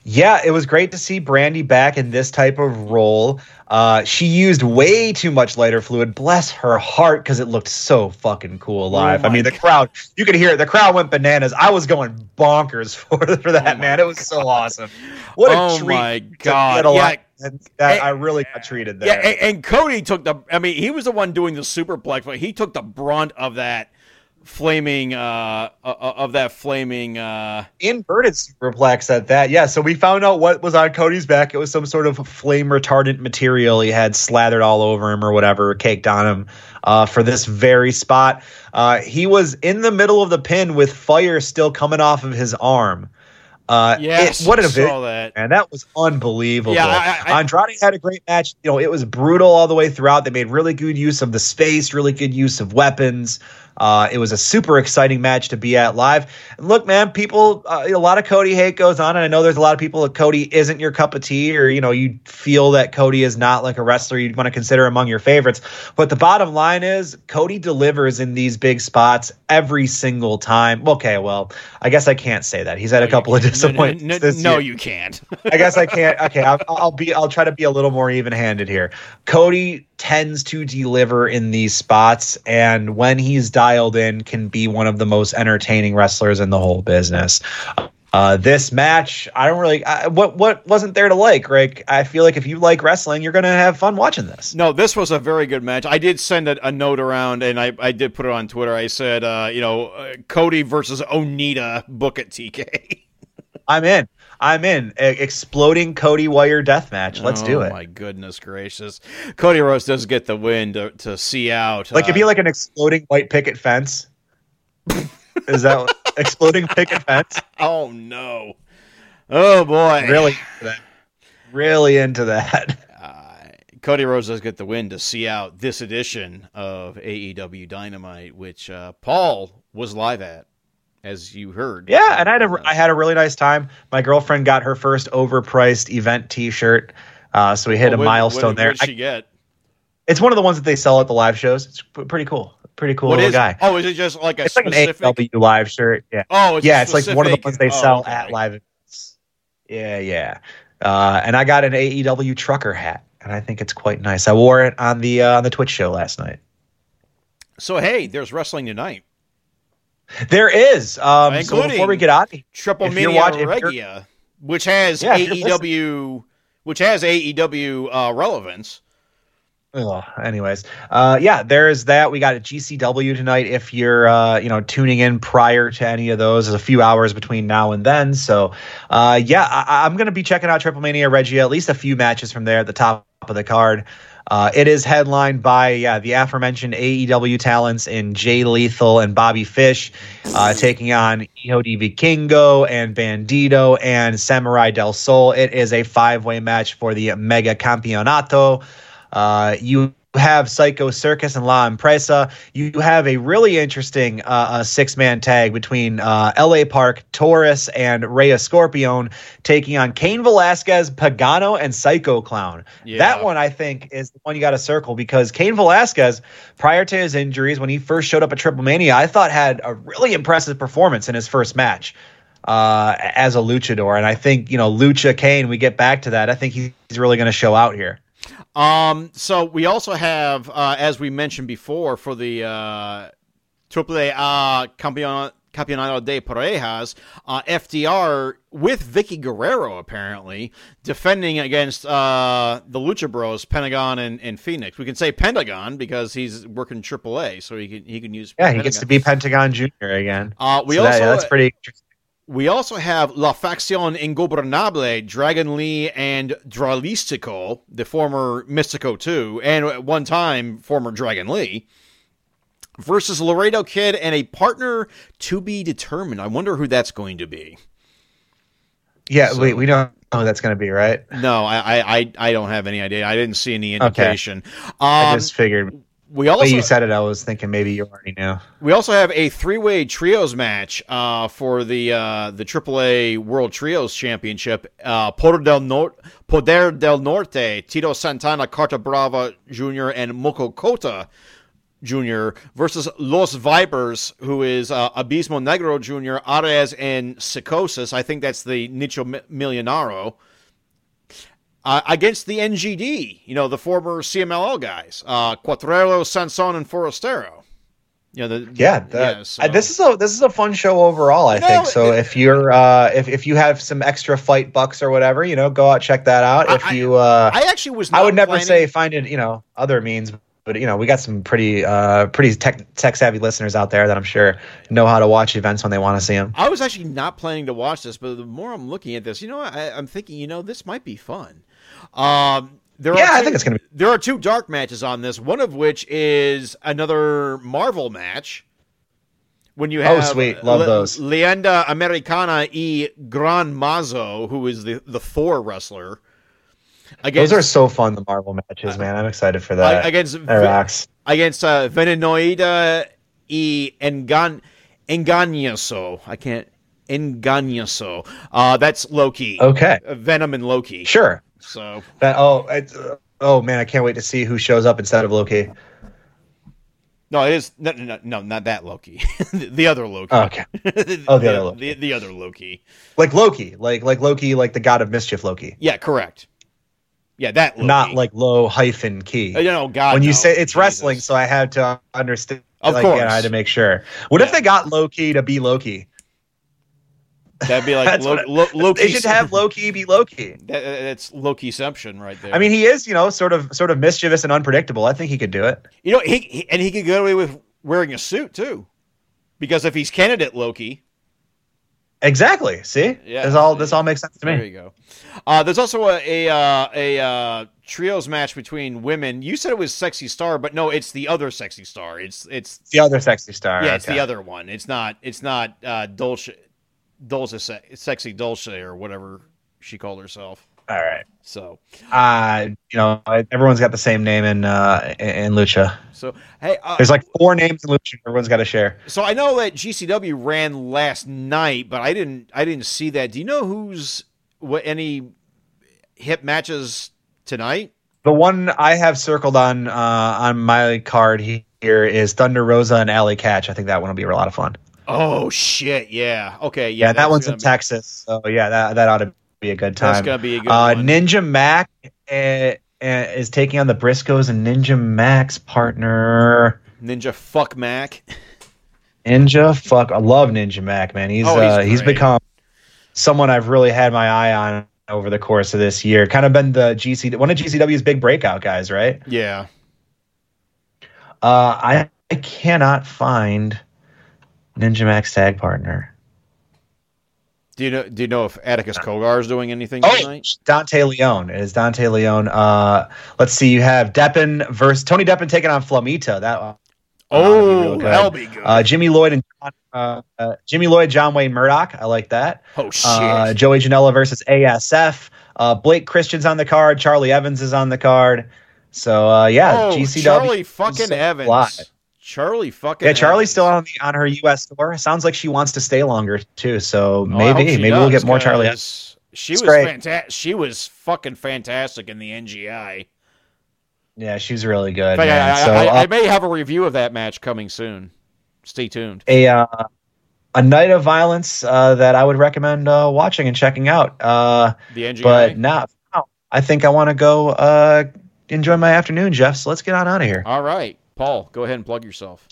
Speaker 3: yeah, it was great to see Brandi back in this type of role. Uh, she used way too much lighter fluid. Bless her heart, because it looked so fucking cool live. I
Speaker 2: Oh my
Speaker 3: mean, the
Speaker 2: God.
Speaker 3: crowd, you could hear it. The crowd went bananas. I was going bonkers for for that
Speaker 2: Oh
Speaker 3: man. It was so awesome. What a
Speaker 2: Oh
Speaker 3: treat!
Speaker 2: my God. Yeah.
Speaker 3: and that
Speaker 2: Eh,
Speaker 3: I really got treated
Speaker 2: Yeah,
Speaker 3: there.
Speaker 2: and, and Cody took the. I mean, he was the one doing the superplex, but he took the brunt of that flaming. Uh, uh, of that flaming. Uh,
Speaker 3: inverted superplex at that. Yeah, so we found out what was on Cody's back. It was some sort of flame retardant material he had slathered all over him or whatever, caked on him uh, for this very spot. Uh, he was in the middle of the pin with fire still coming off of his arm. Uh,
Speaker 2: yes,
Speaker 3: it- what an event.
Speaker 2: that.
Speaker 3: Man, that was unbelievable.
Speaker 2: Yeah, I- I-
Speaker 3: Andrade had a great match. You know, it was brutal all the way throughout. They made really good use of the space, really good use of weapons. Uh, it was a super exciting match to be at live. And look, man, people, uh, a lot of Cody hate goes on, and I know there's a lot of people that Cody isn't your cup of tea, or you know, you feel that Cody is not like a wrestler you'd want to consider among your favorites. But the bottom line is, Cody delivers in these big spots every single time. Okay, well, I guess I can't say that. He's had a couple of
Speaker 2: No, no,
Speaker 3: disappointments.
Speaker 2: no, no,
Speaker 3: year.
Speaker 2: you can't.
Speaker 3: I guess I can't. Okay, I'll, I'll be. I'll try to be a little more even-handed here. Cody tends to deliver in these spots, and when he's dialed in, can be one of the most entertaining wrestlers in the whole business. Uh, this match, I don't really. I, what what wasn't there to like, Rick? I feel like if you like wrestling, you're gonna have fun watching this.
Speaker 2: No, this was a very good match. I did send a, a note around, and I, I did put it on Twitter. I said, uh, you know, uh, Cody versus Onita, book it, TK.
Speaker 3: I'm in. I'm in. E- exploding Cody Wire death match. Let's do
Speaker 2: Oh,
Speaker 3: it.
Speaker 2: my goodness gracious. Cody Rhodes does get the win to, to see out.
Speaker 3: Like
Speaker 2: uh,
Speaker 3: it'd be like an exploding white picket fence. Is that exploding picket fence?
Speaker 2: Oh, no. Oh, boy.
Speaker 3: really into that. really into that
Speaker 2: Uh, Cody Rhodes does get the win to see out this edition of AEW Dynamite, which uh, Paul was live at, as you heard.
Speaker 3: yeah and i had a i had a really nice time my girlfriend got her first overpriced event t-shirt uh, so we hit a
Speaker 2: what-
Speaker 3: milestone
Speaker 2: what,
Speaker 3: there
Speaker 2: What did
Speaker 3: I-
Speaker 2: she get?
Speaker 3: it's one of the ones that they sell at the live shows it's pretty cool pretty cool
Speaker 2: What
Speaker 3: little guy
Speaker 2: Oh, is it just like a
Speaker 3: it's like an
Speaker 2: specific?
Speaker 3: AW live shirt yeah
Speaker 2: Oh, it's
Speaker 3: yeah it's like one of the ones they
Speaker 2: oh,
Speaker 3: sell
Speaker 2: okay.
Speaker 3: at live events yeah yeah uh, and i got an aew trucker hat and I think it's quite nice. I wore it on the uh, on the Twitch show last night.
Speaker 2: So hey, there's wrestling tonight.
Speaker 3: There is. Um, so before we get out,
Speaker 2: Triple Mania Regia, which has
Speaker 3: Yeah,
Speaker 2: AEW, which has AEW uh, relevance.
Speaker 3: Anyways, uh, yeah, there is that. We got a GCW tonight. If you're, uh, you know, tuning in prior to any of those, there's a few hours between now and then. So, uh, yeah, I, I'm going to be checking out Triple Mania Regia, at least a few matches from there at the top of the card. Uh, it is headlined by the aforementioned AEW talents in Jay Lethal and Bobby Fish, uh, taking on Hijo de Vikingo and Bandido and Samurai del Sol. It is a five way match for the Mega Campeonato. Uh, you have Psycho Circus and La Empresa. You have a really interesting uh, uh, six man tag between uh, LA Park, Taurus, and Rey Escorpion taking on Cain Velasquez, Pagano, and Psycho Clown.
Speaker 2: Yeah.
Speaker 3: That one, I think, is the one you got to circle because Cain Velasquez, prior to his injuries, when he first showed up at Triple Mania, I thought had a really impressive performance in his first match uh, as a luchador. And I think, you know, Lucha Cain, we get back to that. I think he's really going to show out here.
Speaker 2: Um, so we also have, uh, as we mentioned before, for the uh, AAA uh, Campeon- Campeonato de Parejas, uh, FTR with Vickie Guerrero apparently defending against uh, the Lucha Bros, Pentagon and, and Fenix. We can say Pentagon because he's working AAA, so he can he can use.
Speaker 3: Yeah, he gets to be Pentagon Junior again.
Speaker 2: Uh, we
Speaker 3: So that-
Speaker 2: also
Speaker 3: that's pretty interesting.
Speaker 2: We also have La Facción Ingobernable, Dragon Lee and Dralistico, the former Místico 2, and at one time former Dragon Lee, versus Laredo Kid and a partner to be determined. I wonder who that's going to be.
Speaker 3: Yeah,
Speaker 2: So-
Speaker 3: we we don't know who that's going to be, right?
Speaker 2: No, I, I, I, I don't have any idea. I didn't see any indication.
Speaker 3: I
Speaker 2: Um,
Speaker 3: just figured.
Speaker 2: We also
Speaker 3: you said it, I was thinking maybe you already knew.
Speaker 2: We also have a three-way trios match uh, for the uh, the AAA World Trios Championship. Uh, Poder del Norte, Poder del Norte, Tito Santana, Carta Brava Jr., and Mocho Cota Jr. versus Los Vipers, who is uh, Abismo Negro Jr., Arez, and Psicosis. I think that's the Nicho Mi- Millonario. Uh, against the NGD, you know, the former CMLL guys, uh, Cuatrero, Sanson, and Forastero. You know, the,
Speaker 3: Yeah, that,
Speaker 2: yeah, so-
Speaker 3: uh, this is a this is a fun show overall. I
Speaker 2: No,
Speaker 3: think so.
Speaker 2: it-
Speaker 3: if you're uh, if if you have some extra fight bucks or whatever, you know, go out check that out. If
Speaker 2: I-
Speaker 3: you, uh,
Speaker 2: I actually was.
Speaker 3: I would never
Speaker 2: planning-
Speaker 3: say find it, you know, other means, but you know, we got some pretty uh pretty tech tech savvy listeners out there that I'm sure know how to watch events when they want to see them.
Speaker 2: I was actually not planning to watch this, but the more I'm looking at this, you know, I, I'm thinking, you know, this might be fun. Um, there
Speaker 3: Yeah,
Speaker 2: are
Speaker 3: I
Speaker 2: two,
Speaker 3: think it's gonna be-
Speaker 2: There are two dark matches on this. One of which is another Marvel match. When you have
Speaker 3: Oh,
Speaker 2: have
Speaker 3: sweet. Love
Speaker 2: Le-
Speaker 3: those.
Speaker 2: Leyenda Americana y Gran Mazo, who is the the Thor wrestler. Against,
Speaker 3: Those are so fun, the Marvel matches, man. I'm excited for that.
Speaker 2: against
Speaker 3: that rocks.
Speaker 2: against uh, Venenoida y Engan Engañoso. I can't Engañoso. Uh, that's Loki.
Speaker 3: Okay,
Speaker 2: Venom and Loki.
Speaker 3: sure.
Speaker 2: So
Speaker 3: That oh, uh, oh man, I can't wait to see who shows up instead of Loki.
Speaker 2: no, it is no, no, no, no not that Loki. the, the other Loki.
Speaker 3: Oh, okay, Oh, the other Loki.
Speaker 2: The, the other Loki.
Speaker 3: like Loki, like like Loki, like the god of mischief, Loki.
Speaker 2: Yeah, correct. Yeah, that Loki.
Speaker 3: not like low hyphen key.
Speaker 2: You know, God.
Speaker 3: when you
Speaker 2: no.
Speaker 3: say it's
Speaker 2: Jesus.
Speaker 3: wresling, so I had to understand.
Speaker 2: Of
Speaker 3: like,
Speaker 2: course.
Speaker 3: yeah, I had to make sure. What if they got Loki to be Loki?
Speaker 2: That'd be like Lo- Lo- Loki.
Speaker 3: They should have Loki be Loki.
Speaker 2: That, that's Lokiception right there.
Speaker 3: I mean, he is, you know, sort of sort of mischievous and unpredictable. I think he could do it.
Speaker 2: You know, he, he and he could get away with wearing a suit too, because if he's candidate Loki,
Speaker 3: Exactly. See,
Speaker 2: Yeah.
Speaker 3: this all this all makes sense to me.
Speaker 2: there you go. Uh, there's also a a, uh, a uh, trios match between women. You said it was Sexy Star, but no, it's the other Sexy Star. It's it's
Speaker 3: The other sexy star.
Speaker 2: yeah, it's the other one. It's not it's not uh, Dolce Dolce Se- Sexy Dolce or whatever she called herself.
Speaker 3: All right.
Speaker 2: So
Speaker 3: Uh, you know, everyone's got the same name in uh in Lucha.
Speaker 2: so hey, uh,
Speaker 3: There's like four names in Lucha. Everyone's got to share.
Speaker 2: So I know that GCW ran last night, but I didn't I didn't see that. Do you know who's what any hip matches tonight?
Speaker 3: The one I have circled on uh, on my card here is Thunder Rosa and Allie Katch. I think that one will be a lot of fun.
Speaker 2: Oh shit, yeah. Okay,
Speaker 3: Yeah,
Speaker 2: yeah.
Speaker 3: that one's in
Speaker 2: be-
Speaker 3: Texas, so yeah, that that ought to be a good time.
Speaker 2: That's gonna be a good
Speaker 3: Uh,
Speaker 2: one.
Speaker 3: Ninja Mac, uh, is taking on the Briscoes and Ninja Max partner.
Speaker 2: Ninja fuck Mac.
Speaker 3: Ninja, fuck, I love Ninja Mac, man. He's
Speaker 2: Oh, he's
Speaker 3: uh, he's become someone I've really had my eye on over the course of this year. Kind of been the GC one of GCW's big breakout guys, right?
Speaker 2: Yeah.
Speaker 3: Uh, I, I cannot find Ninja Max tag partner.
Speaker 2: Do you know? Do you know if Atticus Cogar is doing anything
Speaker 3: Oh,
Speaker 2: tonight?
Speaker 3: Dante Leone. It is Dante Leone. Uh, let's see. You have Deppen versus Tony Deppen taking on Flamita. That uh,
Speaker 2: Oh,
Speaker 3: good.
Speaker 2: that'll be good.
Speaker 3: uh, Jimmy Lloyd and uh, uh, Jimmy Lloyd, John Wayne Murdoch. I like that.
Speaker 2: oh shit!
Speaker 3: Uh, Joey Janela versus ASF. Uh, Blake Christian's on the card. Charli Evans is on the card. So uh, yeah,
Speaker 2: oh,
Speaker 3: GCW.
Speaker 2: Charli fucking Evans.
Speaker 3: live.
Speaker 2: Charli fucking.
Speaker 3: Yeah,
Speaker 2: Charli's
Speaker 3: still on the on her U.S. tour. Sounds like she wants to stay longer too. So
Speaker 2: Oh,
Speaker 3: maybe maybe we'll get more
Speaker 2: Charli. She
Speaker 3: It's
Speaker 2: was fantastic. She was fucking fantastic in the NGI.
Speaker 3: Yeah, she's really good.
Speaker 2: Fact. I,
Speaker 3: so
Speaker 2: I, I, may have a review of that match coming soon. Stay tuned.
Speaker 3: a uh, a night of violence uh, that I would recommend uh, watching and checking out. Uh,
Speaker 2: The NGI.
Speaker 3: but now I think I want to go uh, enjoy my afternoon, Jeff. So let's get on out of here.
Speaker 2: All right, Paul, go ahead and plug yourself.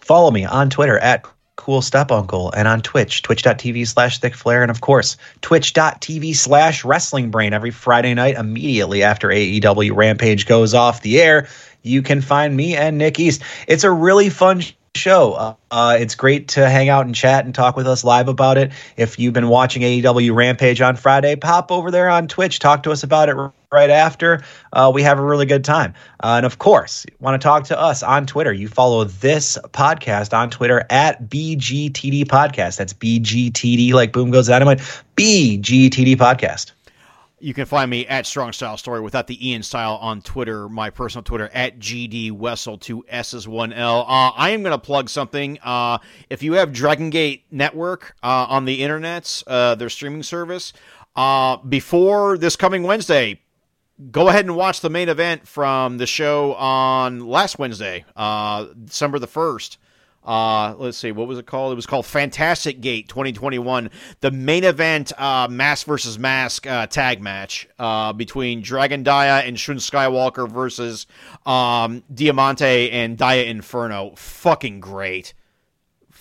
Speaker 3: Follow me on Twitter at Cool Step Uncle and on Twitch, twitch.tv slash thick flare, and of course, twitch.tv slash wrestling brain every Friday night immediately after AEW Rampage goes off the air. You can find me and Nick East. It's a really fun show. Uh, uh, it's great to hang out and chat and talk with us live about it. If you've been watching AEW Rampage on Friday, pop over there on Twitch, talk to us about it right after. Uh, we have a really good time. Uh, and of course, want to talk to us on Twitter. You follow this podcast on Twitter at BGTD Podcast. That's BGTD, like Boom Goes Dynamite. BGTD Podcast.
Speaker 2: You can find me at Strong Style Story without the Ian style on Twitter. My personal Twitter at GD Wessel, two S's, one L. Uh, I am going to plug something. Uh, if you have Dragon Gate Network uh, on the internet, uh, their streaming service, uh, before this coming Wednesday, go ahead and watch the main event from the show on last Wednesday, uh, December the 1st. Uh, let's see, what was it called? It was called Fantastic Gate 2021, the main event uh, mask versus mask uh, tag match uh, between Dragon Dia and Shun Skywalker versus um, Diamante and Dia Inferno. Fucking great.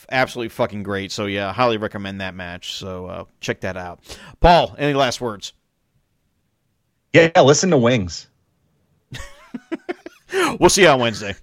Speaker 2: Absolutely fucking great. So, yeah, highly recommend that match. So, uh, check that out. Paul, any last words?
Speaker 3: Yeah, listen to Wings.
Speaker 2: We'll see you on Wednesday.